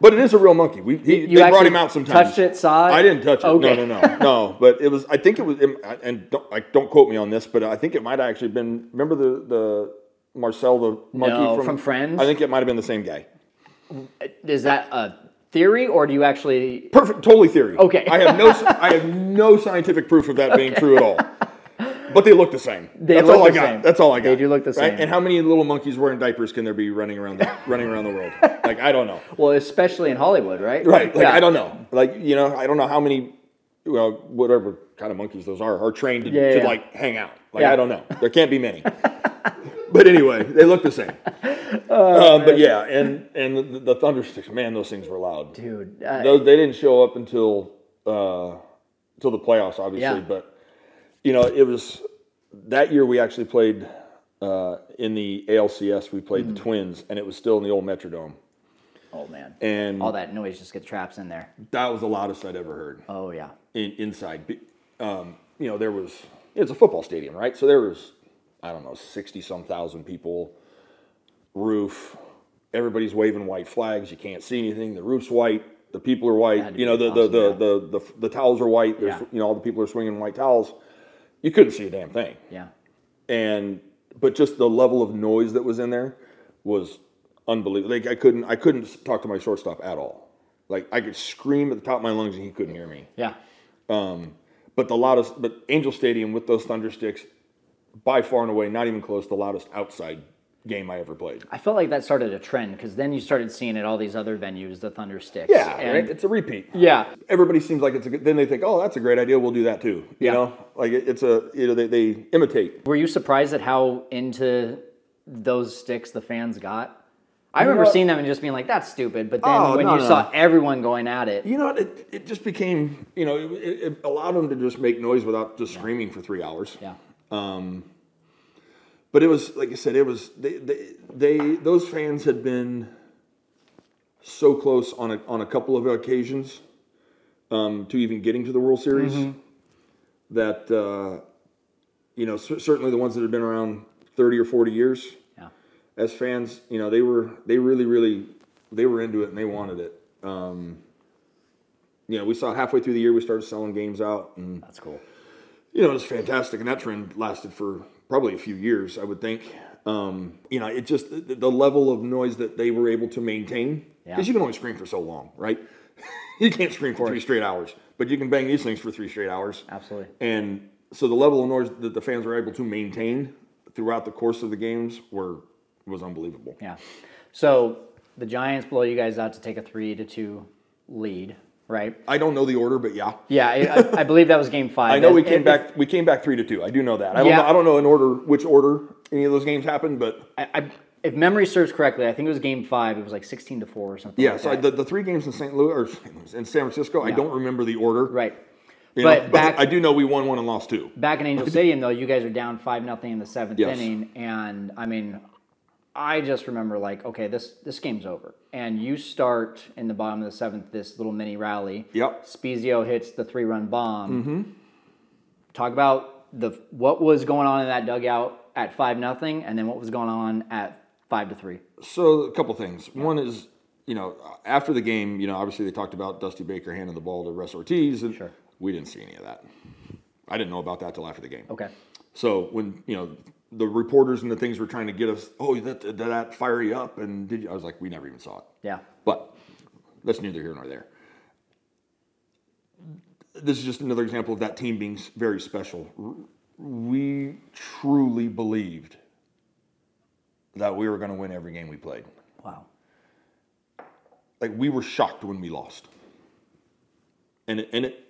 but it is a real monkey. We he, You they brought him out sometimes. touched it, saw it? I didn't touch it. Okay. No, no, no, no. But it was. I think it was. And don't like don't quote me on this, but I think it might have actually been. Remember the the Marcel the monkey No, from, from Friends? I think it might have been the same guy. Is that a theory, or do you actually? Perfect, totally theory. Okay. I have no, I have no scientific proof of that being true at all. But they look the same. They That's look all I the got. same. That's all I got. They do look the right? same. And how many little monkeys wearing diapers can there be running around the, running around the world? Like I don't know. Well, especially in Hollywood, right? Right. Like Yeah. I don't know. Like you know, I don't know how many, well, whatever kind of monkeys those are, are trained to, Yeah, to yeah. like hang out. Like Yeah. I don't know. There can't be many. but anyway, they look the same. Oh, uh, but yeah, and and the, the thunder sticks, man, those things were loud. dude. Uh, Those, they didn't show up until uh, until the playoffs, obviously. Yeah. But you know, it was that year we actually played uh, in the ALCS. We played Mm-hmm. the Twins, and it was still in the old Metrodome, oh man, and all that noise just gets traps in there. that was the loudest I'd ever heard Oh yeah. in, inside. Um, you know, there was it's a football stadium, right? So there was I don't know sixty some thousand people, roof, everybody's waving white flags. You can't see anything. The roof's white. The people are white. You know, the the, the, awesome, the, the, the towels are white. There's, Yeah. You know, all the people are swinging white towels. You couldn't see a damn thing. Yeah. And but just the level of noise that was in there was unbelievable. Like I couldn't I couldn't talk to my shortstop at all. Like I could scream at the top of my lungs and he couldn't hear me. Yeah. Um, But the loudest, but Angel Stadium with those thunder sticks, by far and away, not even close, the loudest outside game I ever played. I felt like that started a trend because then you started seeing at all these other venues the Thunder Sticks. Yeah, And- right. It's a repeat. Yeah. Everybody seems like it's a good. Then they think, oh, that's a great idea. We'll do that too. You Yeah. know, like it, it's a you know they, they imitate. Were you surprised at how into those sticks the fans got? I remember seeing them and just being like, "That's stupid," but then Oh, when no, you no. saw everyone going at it, You know, it it just became you know it, it, allowed them to just make noise without just screaming for three hours. yeah, But it was like I said, it was they they, they those fans had been so close on a on a couple of occasions um, to even getting to the World Series that uh, you know cer- certainly the ones that had been around thirty or forty years yeah, as fans, you know they were they really really they were into it and they wanted it. Um, you know, we saw halfway through the year we started selling games out and that's cool. you know, it was fantastic, and that trend lasted for probably a few years, I would think. Um, you know, it just the, the level of noise that they were able to maintain Yeah. because you can only scream for so long, right? you can't scream for three straight hours, but you can bang these things for three straight hours. Absolutely. And so the level of noise that the fans were able to maintain throughout the course of the games were was unbelievable. Yeah. So the Giants blow you guys out to take a three to two lead, right? I don't know the order, but yeah. Yeah, I, I- believe that was Game Five. I know we came if- back. We came back three to two. I do know that. I don't. Yeah. Know, I don't know in order which order any of those games happened, but I, I, if memory serves correctly, I think it was Game Five. It was like sixteen to four or something. Yeah, like so I, the, the three games in St. Louis or in San Francisco, I don't remember the order. right. you But know, back- I do know we won one and lost two. Back in Angel Stadium, though, you guys are down five nothing in the seventh Yes. inning, and I mean, I just remember like, okay, this this game's over, and you start in the bottom of the seventh this little mini rally. Yep. Spiezio hits the three run bomb. Mm-hmm. Talk about the what was going on in that dugout at five nothing, and then what was going on at five to three. So a couple things. One is, you know, after the game, you know, obviously they talked about Dusty Baker handing the ball to Russ Ortiz, and Sure. we didn't see any of that. I didn't know about that till after the game. Okay. So when you know the reporters and the things were trying to get us, oh, that did that fire you up, and did you? I was like, we never even saw it. Yeah. But that's neither here nor there. This is just another example of that team being very special. We truly believed that we were going to win every game we played. Wow. Like we were shocked when we lost. And it, and it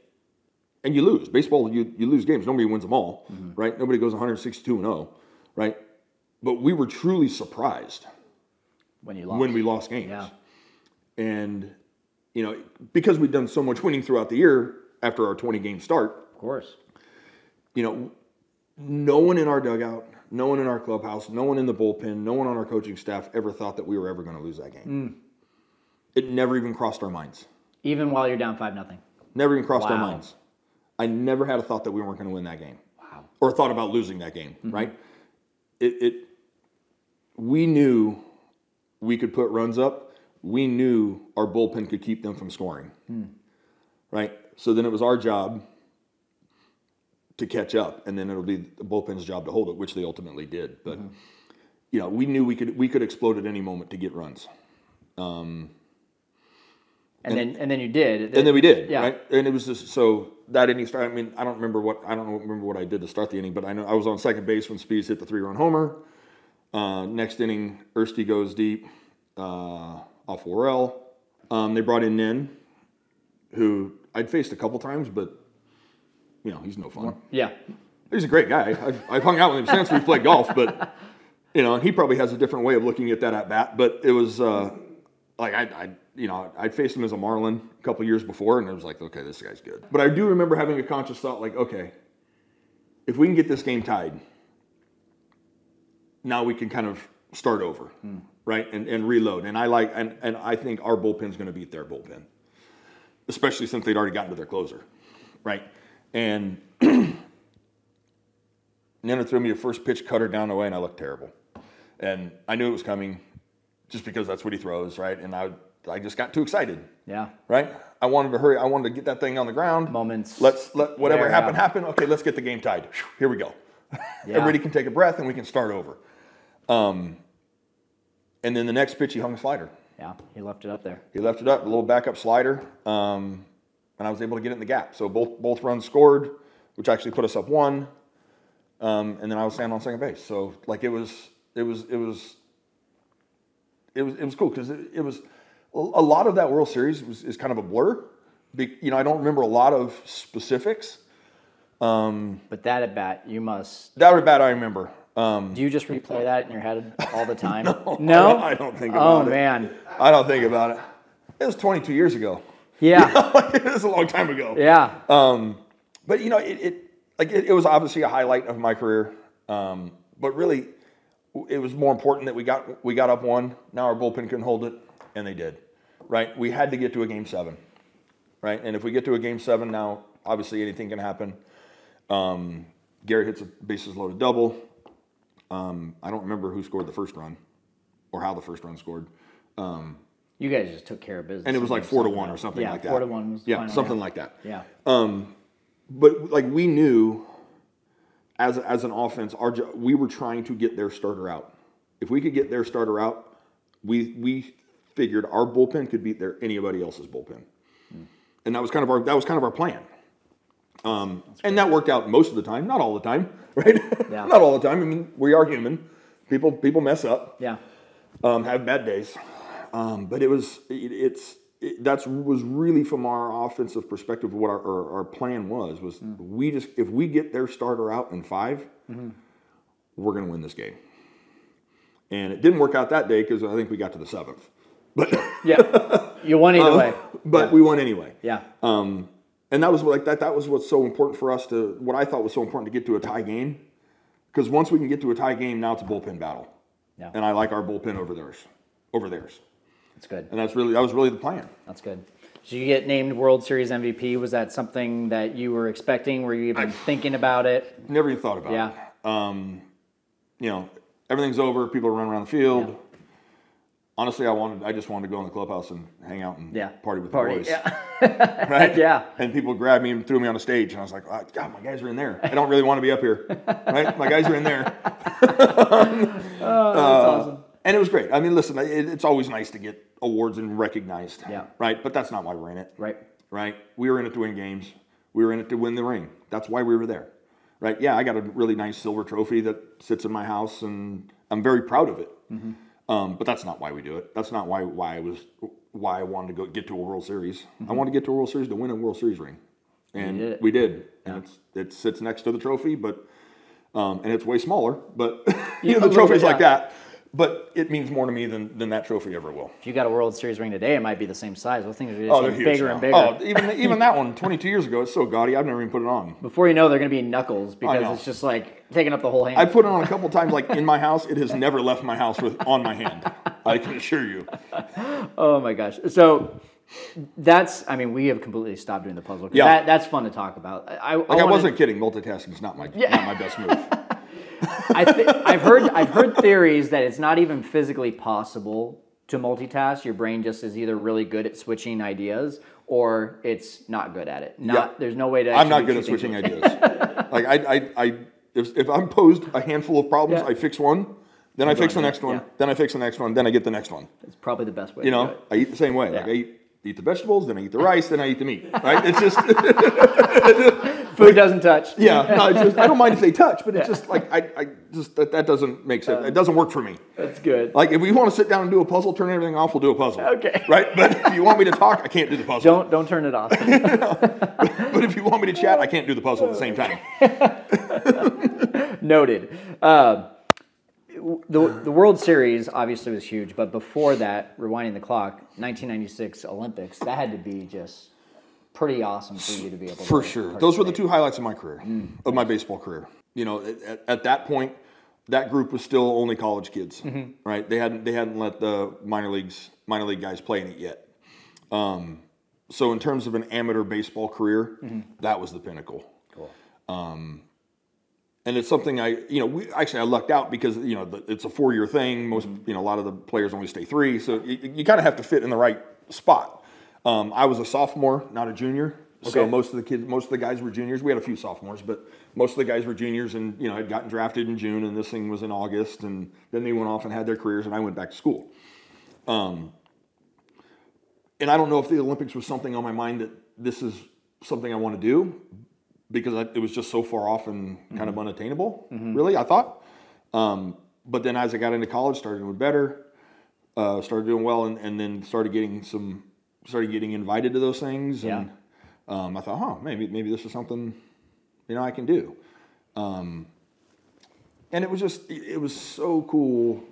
and you lose. Baseball you you lose games. Nobody wins them all, mm-hmm. right? Nobody goes 162 and 0, right? But we were truly surprised When you lost. when we lost games. Yeah. And, you know, because we've done so much winning throughout the year after our 20 game start, Of course. you know, no one in our dugout, no one in our clubhouse, no one in the bullpen, no one on our coaching staff ever thought that we were ever going to lose that game. Mm. It never even crossed our minds. Even while you're down five nothing. Never even crossed our minds. I never had a thought that we weren't going to win that game. Wow. Or thought about losing that game, mm-hmm. right? It, it we knew we could put runs up. We knew our bullpen could keep them from scoring. Hmm. Right? So then it was our job to catch up and then it'll be the bullpen's job to hold it, which they ultimately did. But mm-hmm. you know, we knew we could we could explode at any moment to get runs. Um, And, then and then you did. And then we did, Yeah. right? And it was just so that inning start. I mean, I don't remember what I don't remember what I did to start the inning, but I know I was on second base when Speeds hit the three-run homer. Uh, next inning, Ersty goes deep uh, off Worrell. Um, they brought in Nen, who I'd faced a couple times, but you know he's no fun. Yeah. He's a great guy. I've, I've hung out with him since we played golf, but you know, and he probably has a different way of looking at that at bat. But it was uh, like I, I, you know, I'd faced him as a Marlin a couple years before, and it was like, okay, this guy's good. But I do remember having a conscious thought, like, okay, if we can get this game tied, now we can kind of start over, hmm. right, and, and reload. And I like, and, and I think our bullpen's going to beat their bullpen, especially since they'd already gotten to their closer, right, and. Nana threw me a first pitch cutter down the way, and I looked terrible. And I knew it was coming. Just because that's what he throws, right? And I I just got too excited, Yeah. right? I wanted to hurry. I wanted to get that thing on the ground. Moments Let's let whatever there, happen yeah. happen. Okay, let's get the game tied. Here we go. Yeah. Everybody can take a breath and we can start over. Um, and then the next pitch, he hung a slider. Yeah. He left it up there. He left it up, a little backup slider, um, and I was able to get it in the gap. So both both runs scored, which actually put us up one. Um, and then I was standing on second base. So like it was it was it was it was it was cool because it, it was a lot of that World Series was is kind of a blur. Be, you know, I don't remember a lot of specifics. But that at bat, you must. That at bat, I remember. Um, Do you just replay that in your head all the time? I don't- I don't think Oh about it. man. I don't think about it. It was 22 years ago. Yeah. it was a long time ago. Yeah. Um, but you know, it, it like it, it was obviously a highlight of my career. Um, but really, it was more important that we got we got up one. Now our bullpen couldn't hold it, and they did. Right, we had to get to a game seven. Right, and if we get to a game seven now, obviously anything can happen. Um, Gary hits a bases loaded double. Um, I don't remember who scored the first run, or how the first run scored. Um, You guys just took care of business. And it was like four to one or something yeah, like that. Four to one was yeah, something like that. Yeah. but like we knew as as an offense our we were trying to get their starter out. If we could get their starter out we we figured our bullpen could beat their anybody else's bullpen. And that was kind of our that was kind of our plan. Um, and that worked out most of the time not all the time right? Yeah. not all the time. I mean we are human. People people mess up. Yeah. um, have bad days. Um, but it was it, it's it, that's was really from our offensive perspective what our, our, our plan was was mm. we just if we get their starter out in 5 mm-hmm. we're going to win this game. And it didn't work out that day because I think we got to the seventh, but Yeah. You won either uh, way. but we won anyway. Yeah. Um, and that was like that. That was what's so important for us to. What I thought was so important to get to a tie game, because once we can get to a tie game, now it's a bullpen battle. Yeah. And I like our bullpen over theirs, over theirs, That's good. and that's really that was really the plan. That's good. So you get named World Series MVP. Was that something that you were expecting? Were you even thinking about it? Never even thought about Yeah. it. Um, you know, everything's over. People are running around the field. Honestly, I wanted. I just wanted to go in the clubhouse and hang out and Yeah. party with Party, the boys. yeah. right? Yeah. And people grabbed me and threw me on the stage, and I was like, "Ah, God, my guys are in there. I don't really want to be up here, right? My guys are in there. That's Uh, And it was great. I mean, listen, it, it's always nice to get awards and recognized, Yeah. right? But that's not why we're in it, Right. right? We were in it to win games. We were in it to win the ring. That's why we were there, right? Yeah, I got a really nice silver trophy that sits in my house, and I'm very proud of it. Mm-hmm. Um, but that's not why we do it. That's not why why I was why I wanted to go get to a World Series. I wanted to get to a World Series to win a World Series ring, and did we did. And it's it sits next to the trophy, but um, and it's way smaller. But you Yeah, know the bit, like yeah. that. But it means more to me than, than that trophy ever will. If you got a World Series ring today, it might be the same size. Those things are oh, just Oh, getting bigger now. and bigger. Oh, even even that one, 22 years ago, it's so gaudy. I've never even put it on. Before you know, they're going to be knuckles because it's just like taking up the whole hand. I put it on a couple times, like in my house. It has never left my house with on my hand. I can assure you. Oh my gosh. So that's, I mean, we have completely stopped doing the puzzle. Yeah. That, that's fun to talk about. I, I, Like I, wanna- wasn't kidding. Multitasking is not my not my best move. I th- I've heard I've heard theories that it's not even physically possible to multitask. Your brain just is either really good at switching ideas or it's not good at it. Not Yeah. there's no way to. I'm not good at switching ideas. like I, I, I if, if I'm posed a handful of problems, Yeah. I fix one, then I fix the next one, yeah. then I fix the next one, then I get the next one. It's probably the best way. You to do know, it. I eat the same way. Like I eat, eat the vegetables, then I eat the rice, then I eat the meat. Right? It's just food doesn't touch. yeah. No, it's just I don't mind if they touch, but it's just like I, I just that, that doesn't make sense. It doesn't work for me. that's good. Like if we want to sit down and do a puzzle, turn everything off, we'll do a puzzle. Okay. Right? But if you want me to talk, I can't do the puzzle. Don't don't turn it off. But if you want me to chat, I can't do the puzzle at the same time. Noted. Uh, the, the World Series obviously was huge, but before that, rewinding the clock, 1996 Olympics, that had to be just pretty awesome for you to be able to. For sure. Those were the two highlights of my career, Mm. of my baseball career. You know, at, at that point, that group was still only college kids, Mm-hmm. right? They hadn't they hadn't let the minor leagues minor league guys play in it yet. Um, so in terms of an amateur baseball career, Mm-hmm. that was the pinnacle. Cool. And it's something I, you know, we actually I lucked out because you know the, it's a four year thing. Most, you know, a lot of the players only stay three, so you, you kind of have to fit in the right spot. Um, I was a sophomore, not a junior, so most of the kids, most of the guys were juniors. We had a few sophomores, but most of the guys were juniors, and you know, had gotten drafted in June, and this thing was in August, and then they went off and had their careers, and I went back to school. Um, and I don't know if the Olympics was something on my mind that this is something I want to do because I, it was just so far off and kind of unattainable. Really, I thought. Um, but then as I got into college, started doing better, uh, started doing well, and, and then started getting some, started getting invited to those things, and um, I thought, huh, maybe maybe this is something, you know, I can do. Um, and it was just, it was so cool.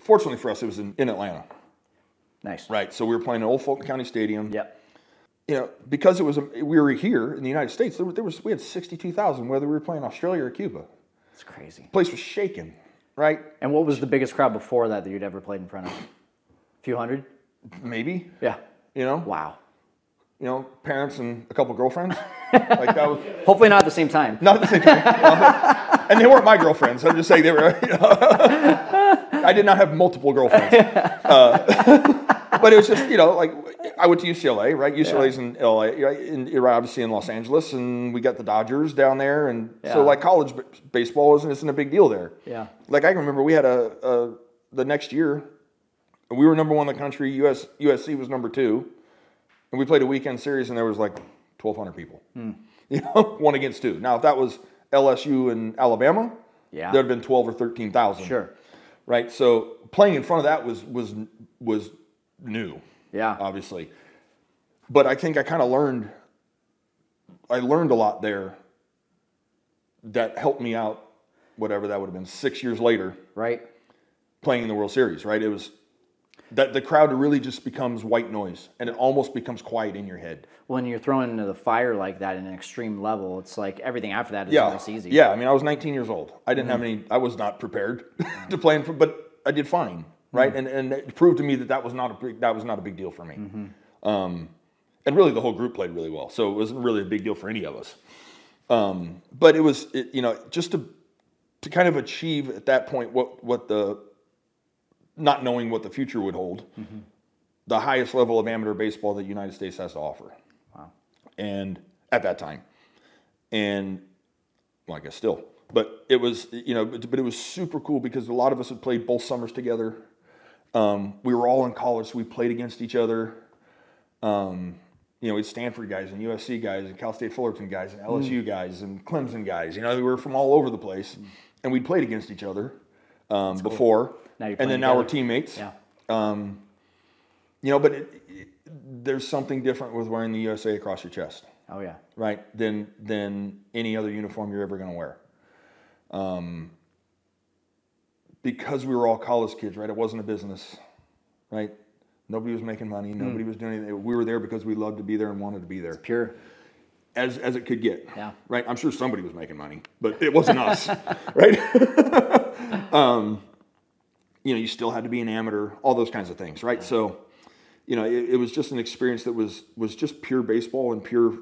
Fortunately for us, it was in, in Atlanta. Nice. Right. So we were playing at Old Fulton County Stadium. Yep. You know, because it was a, we were here in the United States, there, there was we had sixty two thousand whether we were playing Australia or Cuba. It's crazy. The place was shaking. Right. And what was the biggest crowd before that that you'd ever played in front of? A few hundred? Maybe. Yeah. You know. Wow. You know, parents and a couple girlfriends. like that was Hopefully not at the same time. not at the same time. and they weren't my girlfriends. I'm just saying they were. You know, I did not have multiple girlfriends. Uh, but it was just you know like I went to UCLA, right? UCLA's in LA, right? In, obviously in Los Angeles, and we got the Dodgers down there, and Yeah. so like college b- baseball isn't isn't a big deal there. Yeah. Like I can remember we had a, a the next year, we were number one in the country. US USC was number two, and we played a weekend series, and there was like 1,200 people. Hmm. You know, one against two. Now if that was LSU and Alabama, Yeah. there'd have been 12 or 13,000. Sure. Right. So playing in front of that was was was new Yeah. obviously. But I think I kind of learned, I learned a lot there that helped me out, whatever that would have been, six years later, Right? playing in the World Series, right? It was that the crowd really just becomes white noise and it almost becomes quiet in your head. When you're thrown into the fire like that in an extreme level, it's like everything after that is Yeah. easy. Yeah. I mean, I was 19 years old. I didn't mm-hmm. have any, I was not prepared to play, in, but I did fine, right? And, and it proved to me that that was not a big, that was not a big deal for me. Um, and really, the whole group played really well, so it wasn't really a big deal for any of us. Um, but it was, it, you know, just to to kind of achieve at that point what what the not knowing what the future would hold, the highest level of amateur baseball that the United States has to offer. Wow. And at that time, and well, I guess still, but it was you know, but, but it was super cool because a lot of us had played both summers together. Um, we were all in college, so we played against each other. Um, you know, we had Stanford guys and USC guys and Cal State Fullerton guys and LSU guys and Clemson guys. You know, we were from all over the place, and we'd played against each other um, before, Now you're and then playing now we're teammates. Yeah. You know, but it, it, there's something different with wearing the USA across your chest Oh yeah. right, than than any other uniform you're ever going to wear. Um, because we were all college kids, right? It wasn't a business, right? Nobody was making money. Nobody was doing anything. We were there because we loved to be there and wanted to be there, Pure. as as it could get. Yeah. Right. I'm sure somebody was making money, but it wasn't us, right? um, you know, you still had to be an amateur, all those kinds of things, right? So, you know, it, it was just an experience that was was just pure baseball and pure.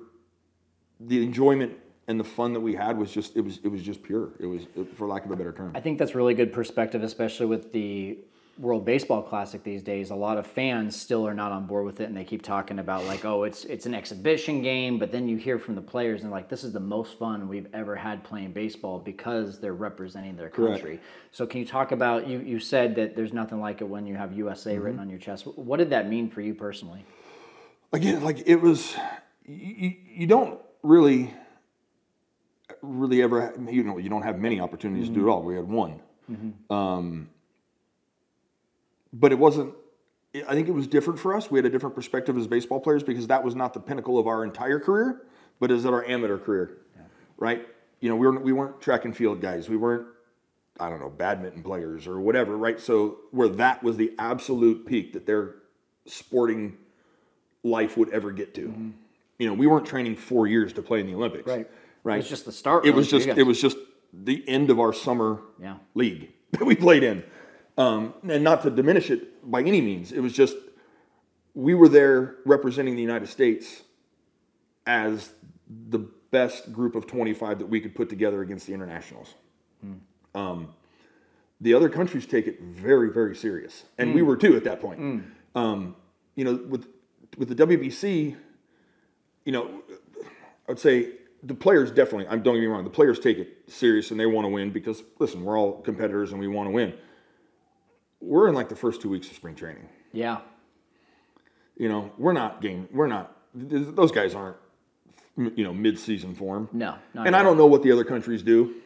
The enjoyment and the fun that we had was just it was it was just pure. It was, for lack of a better term. I think that's really good perspective, especially with the World Baseball Classic these days. A lot of fans still are not on board with it, and they keep talking about like, oh, it's it's an exhibition game. But then you hear from the players, and like, this is the most fun we've ever had playing baseball because they're representing their Correct. country. So can you talk about you? You said that there's nothing like it when you have USA Mm-hmm. written on your chest. What did that mean for you personally? again, like it was, you, you don't really, really ever, you know, you don't have many opportunities to do it mm-hmm. all. We had one. Mm-hmm. Um, but it wasn't, I think it was different for us. We had a different perspective as baseball players because that was not the pinnacle of our entire career, but is it our amateur career, right? You know, we weren't, we weren't track and field guys. We weren't, I don't know, badminton players or whatever, right? So where that was the absolute peak that their sporting life would ever get to. Mm-hmm. You know, we weren't training four years to play in the Olympics. Right. Right. It was just the start It was just it was just the end of our summer Yeah. league that we played in. Um, and not to diminish it by any means. It was just we were there representing the United States as the best group of 25 that we could put together against the internationals. Um, the other countries take it very, very serious, and we were too at that point. Um, you know, with with the WBC, you know, I'd say the players definitely. I'm don't get me wrong. The players take it serious and they want to win because listen, we're all competitors and we want to win. We're in like the first two weeks of spring training. Yeah. You know, we're not game. We're not. Those guys aren't. You know, mid-season form. No, not and I don't know what the other countries do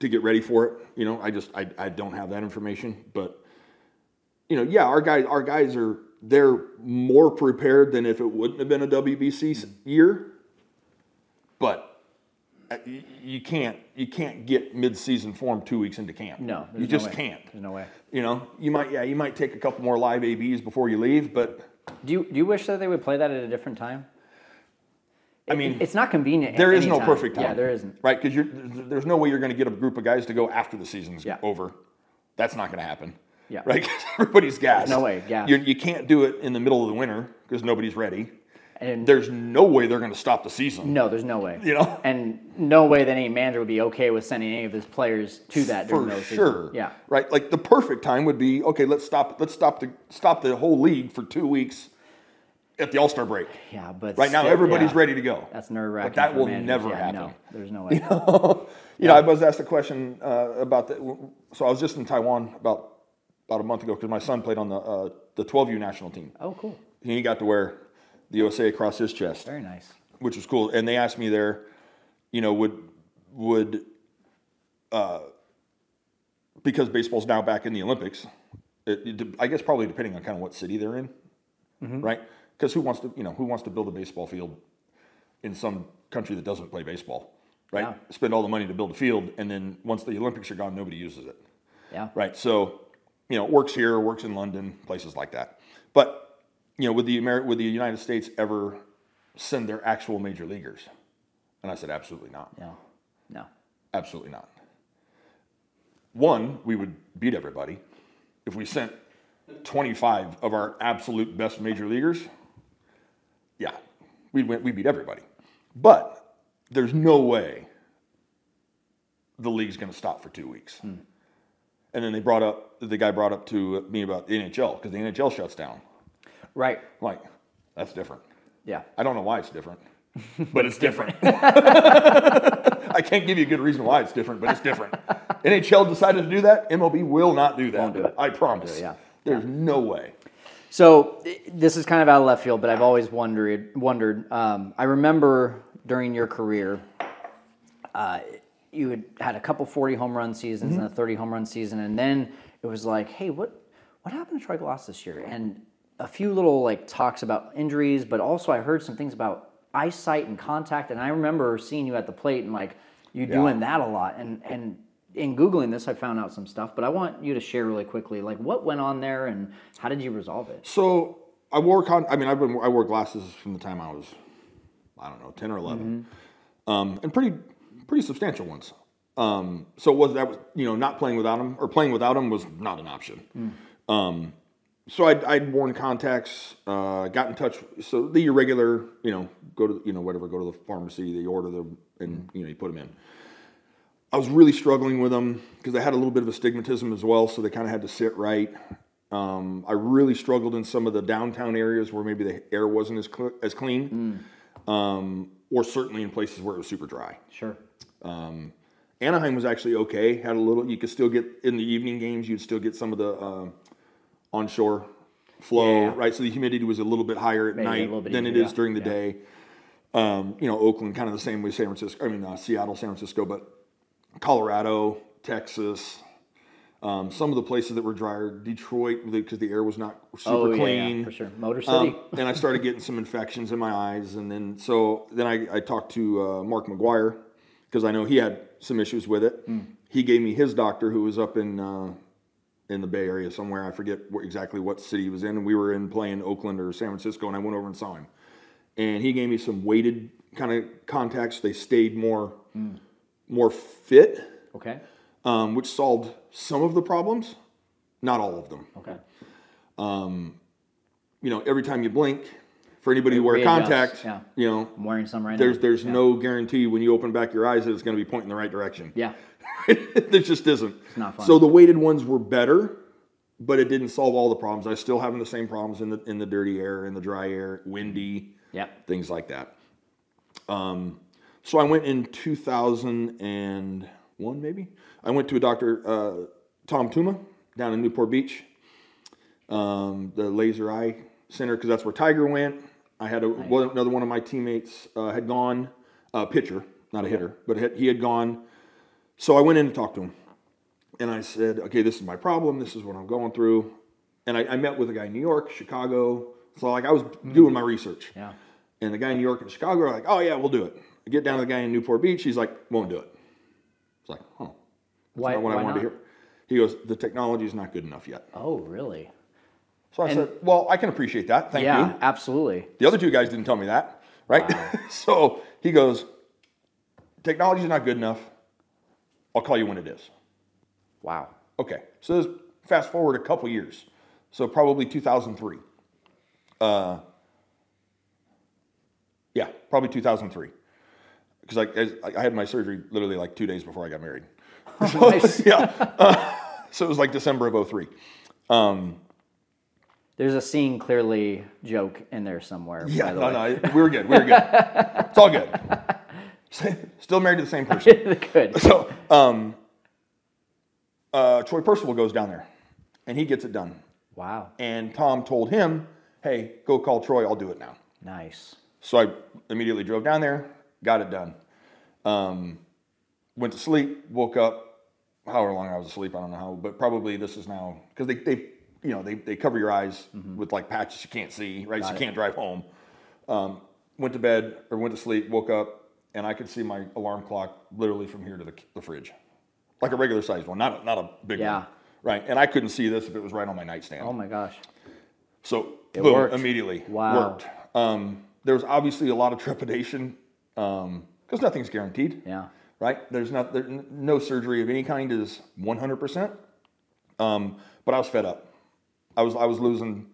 to get ready for it. You know, I just I, I don't have that information. But you know, yeah, our guys our guys are they're more prepared than if it wouldn't have been a WBC s- year. But Uh, you can't you can't get mid-season form two weeks into camp. No, you no just way. can't. There's no way. You know, you might yeah you might take a couple more live ABs before you leave, but Do you do you wish that they would play that at a different time? I mean, It's not convenient. There is any no time. perfect time. Yeah, there isn't. Right, because there's there's no way you're going to get a group of guys to go after the season's Yeah. over. That's not going to happen. Yeah. Right, everybody's gassed. No way, gassed. You, you can't do it in the middle of the winter because nobody's ready. And There's no way they're going to stop the season. no, there's no way. You know? and no way that any manager would be okay with sending any of his players to that during For sure. seasons. Yeah. Right. Like the perfect time would be okay. Let's stop. Let's stop the stop the whole league for two weeks at the All Star break. Yeah, but Right now, still- everybody's yeah. ready to go. That's nerve wracking. But that will never happen. No, there's no way. You know, I was asked a question uh, about that. So I was just in Taiwan about about a month ago because my son played on the uh, the 12U national team. oh, cool. And he got to wear the USA across his chest, Very nice. which was cool. And they asked me there, you know, would would uh, because baseball's now back in the Olympics. It, it, I guess probably depending on kind of what city they're in, right? Because who wants to you know who wants to build a baseball field in some country that doesn't play baseball, right? Yeah. Spend all the money to build a field, and then once the Olympics are gone, nobody uses it, Yeah. right? So, you know, it works here, works in London, places like that. But you know, would the Ameri- would the United States ever send their actual major leaguers? And I said, absolutely not. No. No. Absolutely not. One, we would beat everybody. If we sent 25 of our absolute best major leaguers, yeah, we'd, we'd beat everybody. But there's no way the league's going to stop for two weeks. Hmm. And then they brought up, the guy brought up to me about the NHL because the NHL shuts down. Right. Like, that's different. Yeah. I don't know why it's different, but it's different. I can't give you a good reason why it's different, but it's different. NHL decided to do that. MLB will not do that. Won't do it. I promise. it, yeah. There's no way. So this is kind of out of left field, but I've always wondered. Wondered. Um, I remember during your career, uh, you had had a couple forty home run seasons Mm-hmm. and a thirty home run season, and then it was like, hey, what what happened to Troy Glaus this year? And a few little like talks about injuries, but also I heard some things about eyesight and contact, and I remember seeing you at the plate and like you doing that a lot, and and. In googling this, I found out some stuff, but I want you to share really quickly, like what went on there and how did you resolve it? So I wore con. I mean, I've been I wore glasses from the time I was, I don't know, ten or 11 um, and pretty pretty substantial ones. Um, so was that was you know not playing without them or playing without them was not an option. Um, so I'd, I'd worn contacts, uh, got in touch. So the irregular, you know, go to you know whatever, go to the pharmacy, they order them, and you know you put them in. I was really struggling with them because I had a little bit of astigmatism as well, so they kind of had to sit right. Um, I really struggled in some of the downtown areas where maybe the air wasn't as cl- as clean, um, or certainly in places where it was super dry. Sure. Anaheim was actually okay. Had a little. You could still get in the evening games. You'd still get some of the uh, onshore flow, Yeah. right? So the humidity was a little bit higher at Maybe night than it is during the yeah. day. Um, you know, Oakland kind of the same way. San Francisco. I mean, uh, Seattle, San Francisco, but Colorado, Texas. Um, some of the places that were drier, Detroit, because the air was not super Oh, yeah, yeah, clean. for sure. Motor Um, City. and I started getting some infections in my eyes, and then so then I, I talked to uh, Mark McGwire because I know he had some issues with it. He gave me his doctor who was up in uh, in the Bay Area somewhere. I forget exactly what city he was in, and we were in playing Oakland or San Francisco, and I went over and saw him, and he gave me some weighted kind of contacts. They stayed more more fit, Okay. um, which solved some of the problems, not all of them Okay. you know, every time you blink, for anybody who wear contact, yeah. you know, I'm wearing some right there's now. there's no guarantee when you open back your eyes that it's going to be pointing the right direction. Yeah. there just isn't. It's not fun. So the weighted ones were better, but it didn't solve all the problems. I still having the same problems in the in the dirty air, in the dry air, windy, Yep. things like that. Um, so I went in 2001, maybe. I went to a doctor, uh, Tom Tooma, down in Newport Beach, um, the laser eye center, because that's where Tiger went. I had a, one, another one of my teammates uh, had gone, uh, pitcher, not a hitter, but he had gone. So I went in to talk to him. And I said, okay, this is my problem. This is what I'm going through. And I, I met with a guy in New York, Chicago. So like I was doing my research. Yeah. And the guy in New York and Chicago are like, oh yeah, we'll do it. I get down to the guy in Newport Beach. He's like, won't do it. It's like, huh. That's Why- not what why I wanted not? to hear. He goes, the technology is not good enough yet. Oh, really? So I And- said, well, I can appreciate that. Thank yeah, you. absolutely. The other two guys didn't tell me that, right? so he goes, technology is not good enough. I'll call you when it is. Wow. Okay, so this, fast forward a couple years, so probably 2003. Uh, yeah, probably 2003, because I, I had my surgery literally like two days before I got married. So, Nice. yeah, uh, so it was like December of 03. There's a scene clearly joke in there somewhere. Yeah, by the no, way. no, we were good. We were good. it's all good. Still married to the same person. Good. So, um, uh, Troy Percival goes down there, and he gets it done. Wow. And Tom told him, "Hey, go call Troy. I'll do it now." Nice. So I immediately drove down there, got it done. Um, went to sleep, woke up. However long I was asleep, I don't know how, but probably this is now because they, they, you know, they, they cover your eyes with like patches you can't see, right? so you can't drive home. Um, went to bed or went to sleep, woke up, and I could see my alarm clock literally from here to the, the fridge, like a regular sized one, not a, not a big Yeah. one, right? And I couldn't see this if it was right on my nightstand. Oh my gosh. So It boom, worked. immediately Wow. worked. Um, there was obviously a lot of trepidation because nothing's guaranteed, Yeah. right? There's not there, no surgery of any kind is 100. percent um, But I was fed up. I was I was losing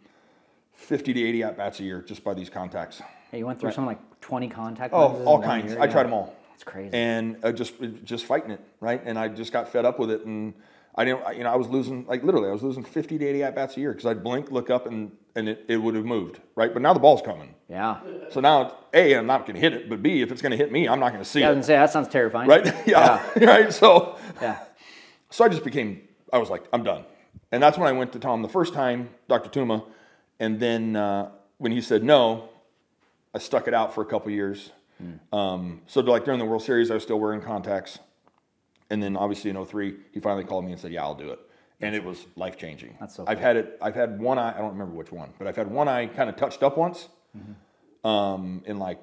50 to 80 at bats a year just by these contacts. Hey, you went through something like 20 contact Oh, all kinds. year? I Yeah. tried them all. It's crazy. and uh, just just fighting it, right? And I just got fed up with it, and I didn't, you know, I was losing like literally, I was losing 50 to 80 at bats a year because I'd blink, look up, and and it, it would have moved, right? But now the ball's coming, yeah. so now it's, a I'm not going to hit it, but b if it's going to hit me, I'm not going to see Yeah, I was it, gonna say that sounds terrifying. right? yeah, right. So Yeah. so I just became, I was like, I'm done. And that's when I went to Tom the first time, Dr. Tooma. And then uh, when he said no, I stuck it out for a couple years. Um, so like during the World Series, I was still wearing contacts. And then obviously in 03, he finally called me and said, yeah, I'll do it. And it was life changing. That's so I've had it, I've had one eye, I don't remember which one, but I've had one eye kind of touched up once um, in like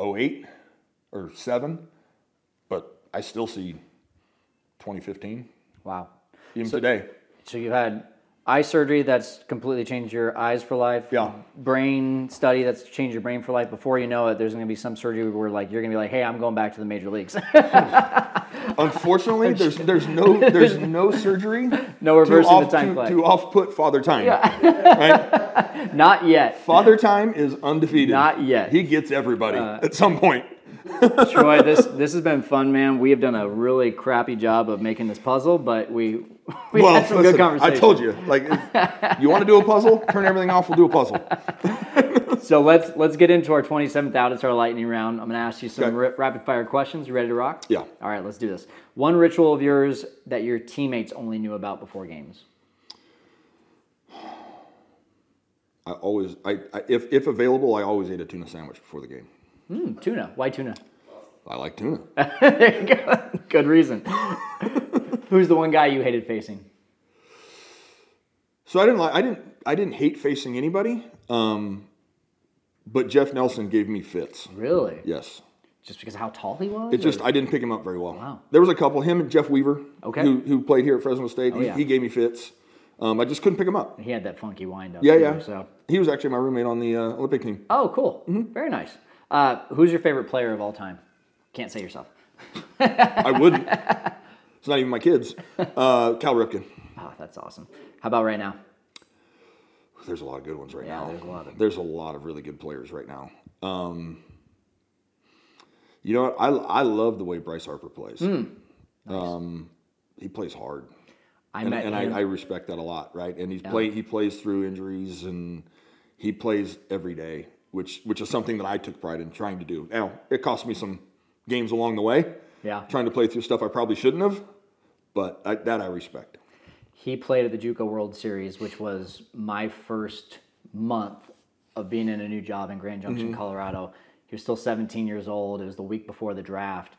08 or 7. But I still see 2015 Wow. even today. So you've had eye surgery that's completely changed your eyes for life. Yeah. Brain study that's changed your brain for life. Before you know it, there's going to be some surgery where like you're going to be like, hey, I'm going back to the major leagues. Unfortunately, there's there's no there's no surgery. No reversing the off- time to, clock. to off put Father Time. Right? Not yet. Father Time is undefeated. Not yet. Uh, He gets everybody at some point. Troy, this this has been fun, man. We have done a really crappy job of making this puzzle, but we we well, had some listen, good conversation. I told you, like, if you want to do a puzzle, turn everything off. We'll do a puzzle. So let's let's get into our 27th out. It's our lightning round. I'm going to ask you some Okay. ri- rapid fire questions. You ready to rock? Yeah. All right, let's do this. One ritual of yours that your teammates only knew about before games. I always, I, I if if available, I always ate a tuna sandwich before the game. Hmm, tuna. Why tuna? I like tuna. there you go. Good reason. Who's the one guy you hated facing? So I didn't like, I didn't, I didn't hate facing anybody. Um, but Jeff Nelson gave me fits. Really? Yes. Just because of how tall he was? It just I didn't pick him up very well. Wow. There was a couple. Him and Jeff Weaver, Okay. who, who played here at Fresno State. he, yeah. he gave me fits. Um, I just couldn't pick him up. he had that funky wind up. Yeah, too, yeah. So. He was actually my roommate on the uh, Olympic team. Oh, cool. Mm-hmm. Very nice. Uh, who's your favorite player of all time? Can't say yourself. I wouldn't. it's not even my kids. Uh, Cal Ripken. Oh, that's awesome. How about right now? There's a lot of good ones right Yeah, now. there's a lot of- There's a lot of really good players right now. Um, you know what? I I love the way Bryce Harper plays. Hmm. Um, he plays hard, I and, and. I, I respect that a lot. Right, and he's play he plays through injuries and he plays every day, which which is something that I took pride in trying to do. Now it cost me some games along the way. Yeah. trying to play through stuff I probably shouldn't have, but I, that I respect. he played at the JUCO World Series, which was my first month of being in a new job in Grand Junction, Mm-hmm. Colorado. He was still 17 years old. It was the week before the draft.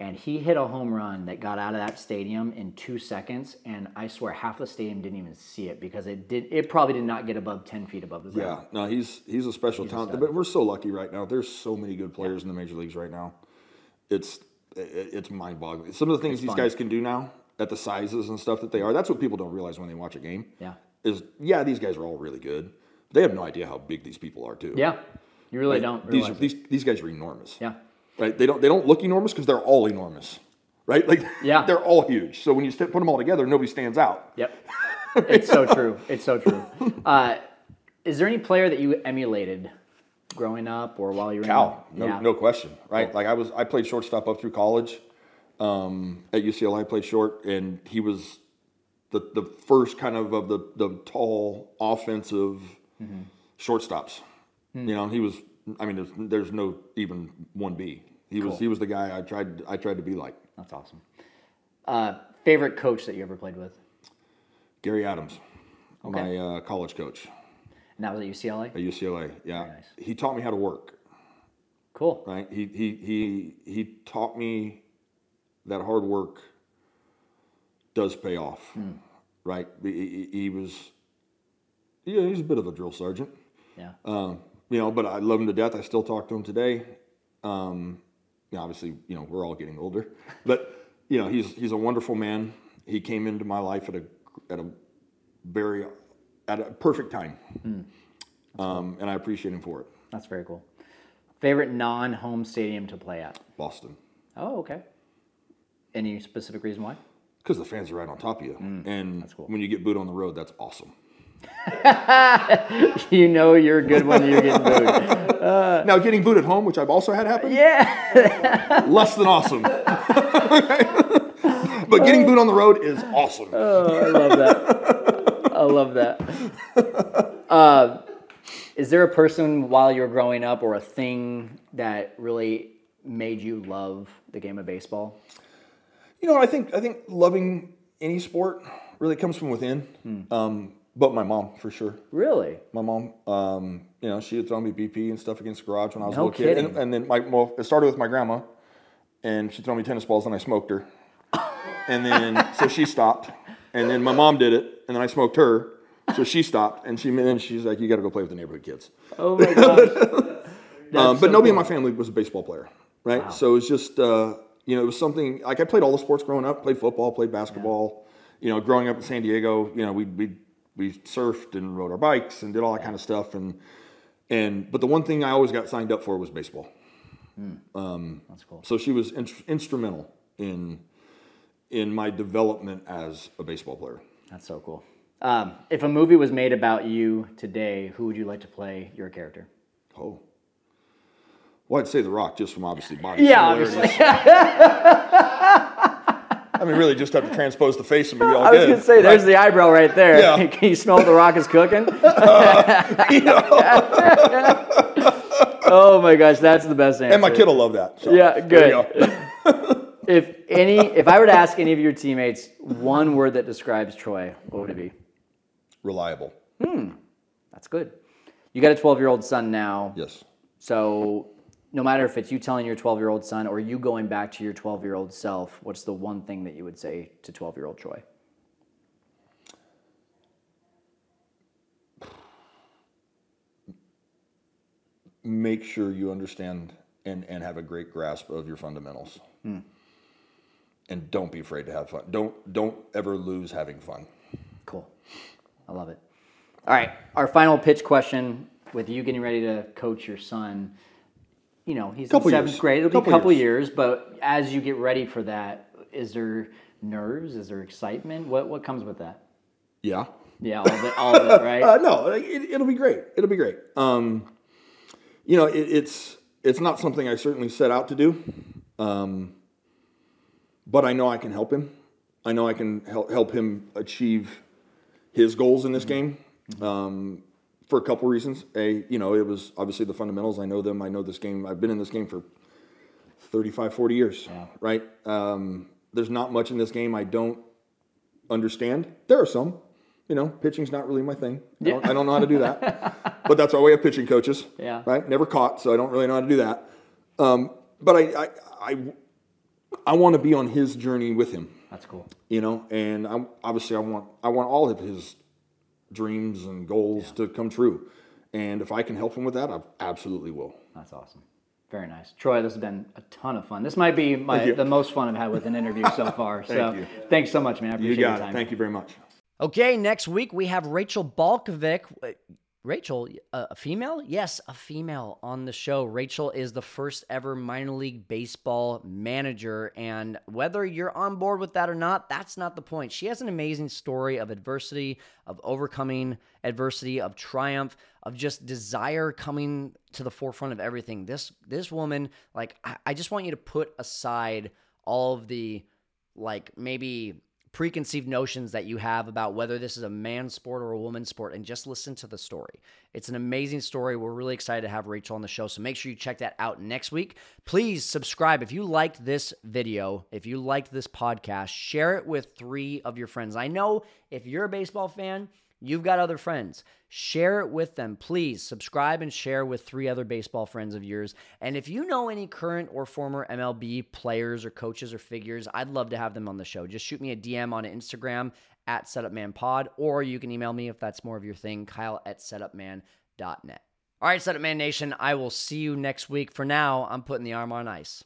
And he hit a home run that got out of that stadium in two seconds. And I swear half the stadium didn't even see it because it did it probably did not get above 10 feet above the Yeah, ground. no, he's he's a special talent. stud. but we're so lucky right now. There's so many good players in the major leagues right now. It's it- it's mind boggling. Some of the things these fun. guys can do now at the sizes and stuff that they are. That's what people don't realize when they watch a game. Yeah. Is yeah, these guys are all really good. They have no idea how big these people are too. Yeah. You really Like, don't These these these guys are enormous. Yeah. Right. They don't they don't look enormous because they're all enormous. Right. Like Yeah. they're all huge. So when you put them all together, nobody stands out. Yep. it's so true. It's so true. Uh, is there any player that you emulated growing up or while you were Cal, in no, yeah. no question, right? Like I was, I played shortstop up through college. Um, at UCLA, I played short, and he was the the first kind of of the the tall offensive shortstops. You know, he was. I mean, there's, there's no even one B. He was he was the guy I tried I tried to be like. That's awesome. Uh, favorite coach that you ever played with? Gary Adams, Okay. my uh, college coach And that was at UCLA? at UCLA. Yeah, Very nice. he taught me how to work. Cool. right? He he he he taught me that hard work does pay off, Hmm. right? He, he, he was, yeah, he's a bit of a drill sergeant, Yeah. um, you know. But I love him to death. I still talk to him today. Um, you know, obviously, you know, we're all getting older, but you know, he's he's a wonderful man. He came into my life at a at a very at a perfect time, Hmm. um, and I appreciate him for it. That's very cool. Favorite non home stadium to play at? Boston. Oh, okay. Any specific reason why? Because the fans are right on top of you, and Mm, cool. when you get booed on the road, that's awesome. you know you're good when you're getting booed. Now, getting booed at home, which I've also had happen, Yeah. less than awesome. but getting booed on the road is awesome. I love that. I love that. Uh, is there a person while you're growing up or a thing that really made you love the game of baseball? You know, I think I think loving any sport really comes from within. Hmm. Um, but my mom, for sure. Really? My mom, um, you know, she had thrown me BP and stuff against the garage when I was No a little kid. And, and then my well, it started with my grandma, and she threw me tennis balls, and I smoked her. and then so she stopped, and then my mom did it, and then I smoked her, so she stopped, and she and then she's like, "You got to go play with the neighborhood kids." Oh my gosh. Um, but nobody in my family was a baseball player, right? So it was just, uh, you know, it was something like I played all the sports growing up. Played football, played basketball. You know, growing up in San Diego, you know, we we we surfed and rode our bikes and did all that kind of stuff. And and but the one thing I always got signed up for was baseball. That's cool. So she was in, instrumental in in my development as a baseball player. That's so cool. Um, if a movie was made about you today, who would you like to play your character? Oh. Well, I'd say The Rock, just from obviously body Yeah, similarities. I mean, really, just have to transpose the face and be all I was good. gonna say, there's the eyebrow right there. Yeah. Can you smell the rock is cooking? oh my gosh, that's the best answer. And my kid will love that. so Yeah, you good. go. If any, if I were to ask any of your teammates one word that describes Troy, what would it be? Reliable. Hmm, that's good. You got a 12 year old son now. Yes. So, no matter if it's you telling your 12 year old son or you going back to your 12 year old self, what's the one thing that you would say to 12 year old Troy? Make sure you understand and, and have a great grasp of your fundamentals. Hmm. And don't be afraid to have fun. Don't don't ever lose having fun. Cool. I love it. All right. Our final pitch question with you getting ready to coach your son. You know, he's Couple in seventh years. grade. It'll Couple be a couple years. years. but as you get ready for that, is there nerves? Is there excitement? What what comes with that? Yeah. Yeah, all of it, all of it right? Uh, no, it, it'll be great. It'll be great. Um, you know, it, it's it's not something I certainly set out to do, um, but I know I can help him. I know I can help help him achieve his goals in this game um, for a couple reasons. A, you know, it was obviously the fundamentals. I know them. I know this game. I've been in this game for 35, 40 years, right? Um, there's not much in this game I don't understand. There are some. You know, pitching's not really my thing. I, don't, I don't know how to do that. but that's why we have pitching coaches. Yeah. Right? Never caught, so I don't really know how to do that. Um, but I, I, I, I want to be on his journey with him. That's cool. You know, and I, obviously I want I want all of his dreams and goals to come true. And if I can help him with that, I absolutely will. That's awesome. Very nice. Troy, this has been a ton of fun. This might be my the most fun I've had with an interview so far. so you. thanks so much, man. I You appreciate your got time. it. Thank you very much. Okay, next week we have Rachel Balkovec. Rachel, uh, a female? Yes, a female on the show. Rachel is the first ever minor league baseball manager. And whether you're on board with that or not, that's not the point. She has an amazing story of adversity, of overcoming adversity, of triumph, of just desire coming to the forefront of everything. This this woman, like, I, I just want you to put aside all of the like maybe preconceived notions that you have about whether this is a man's sport or a woman's sport and just listen to the story. It's an amazing story. We're really excited to have Rachel on the show. So make sure you check that out next week. Please subscribe. If you liked this video, if you liked this podcast, share it with three of your friends. I know if you're a baseball fan, You've got other friends. Share it with them. Please subscribe and share with three other baseball friends of yours. And if you know any current or former MLB players or coaches or figures, I'd love to have them on the show. Just shoot me a DM on Instagram at SetupManPod, or you can email me if that's more of your thing, Kyle at SetupMan.net. All right, Setup Man Nation, I will see you next week. For now, I'm putting the arm on ice.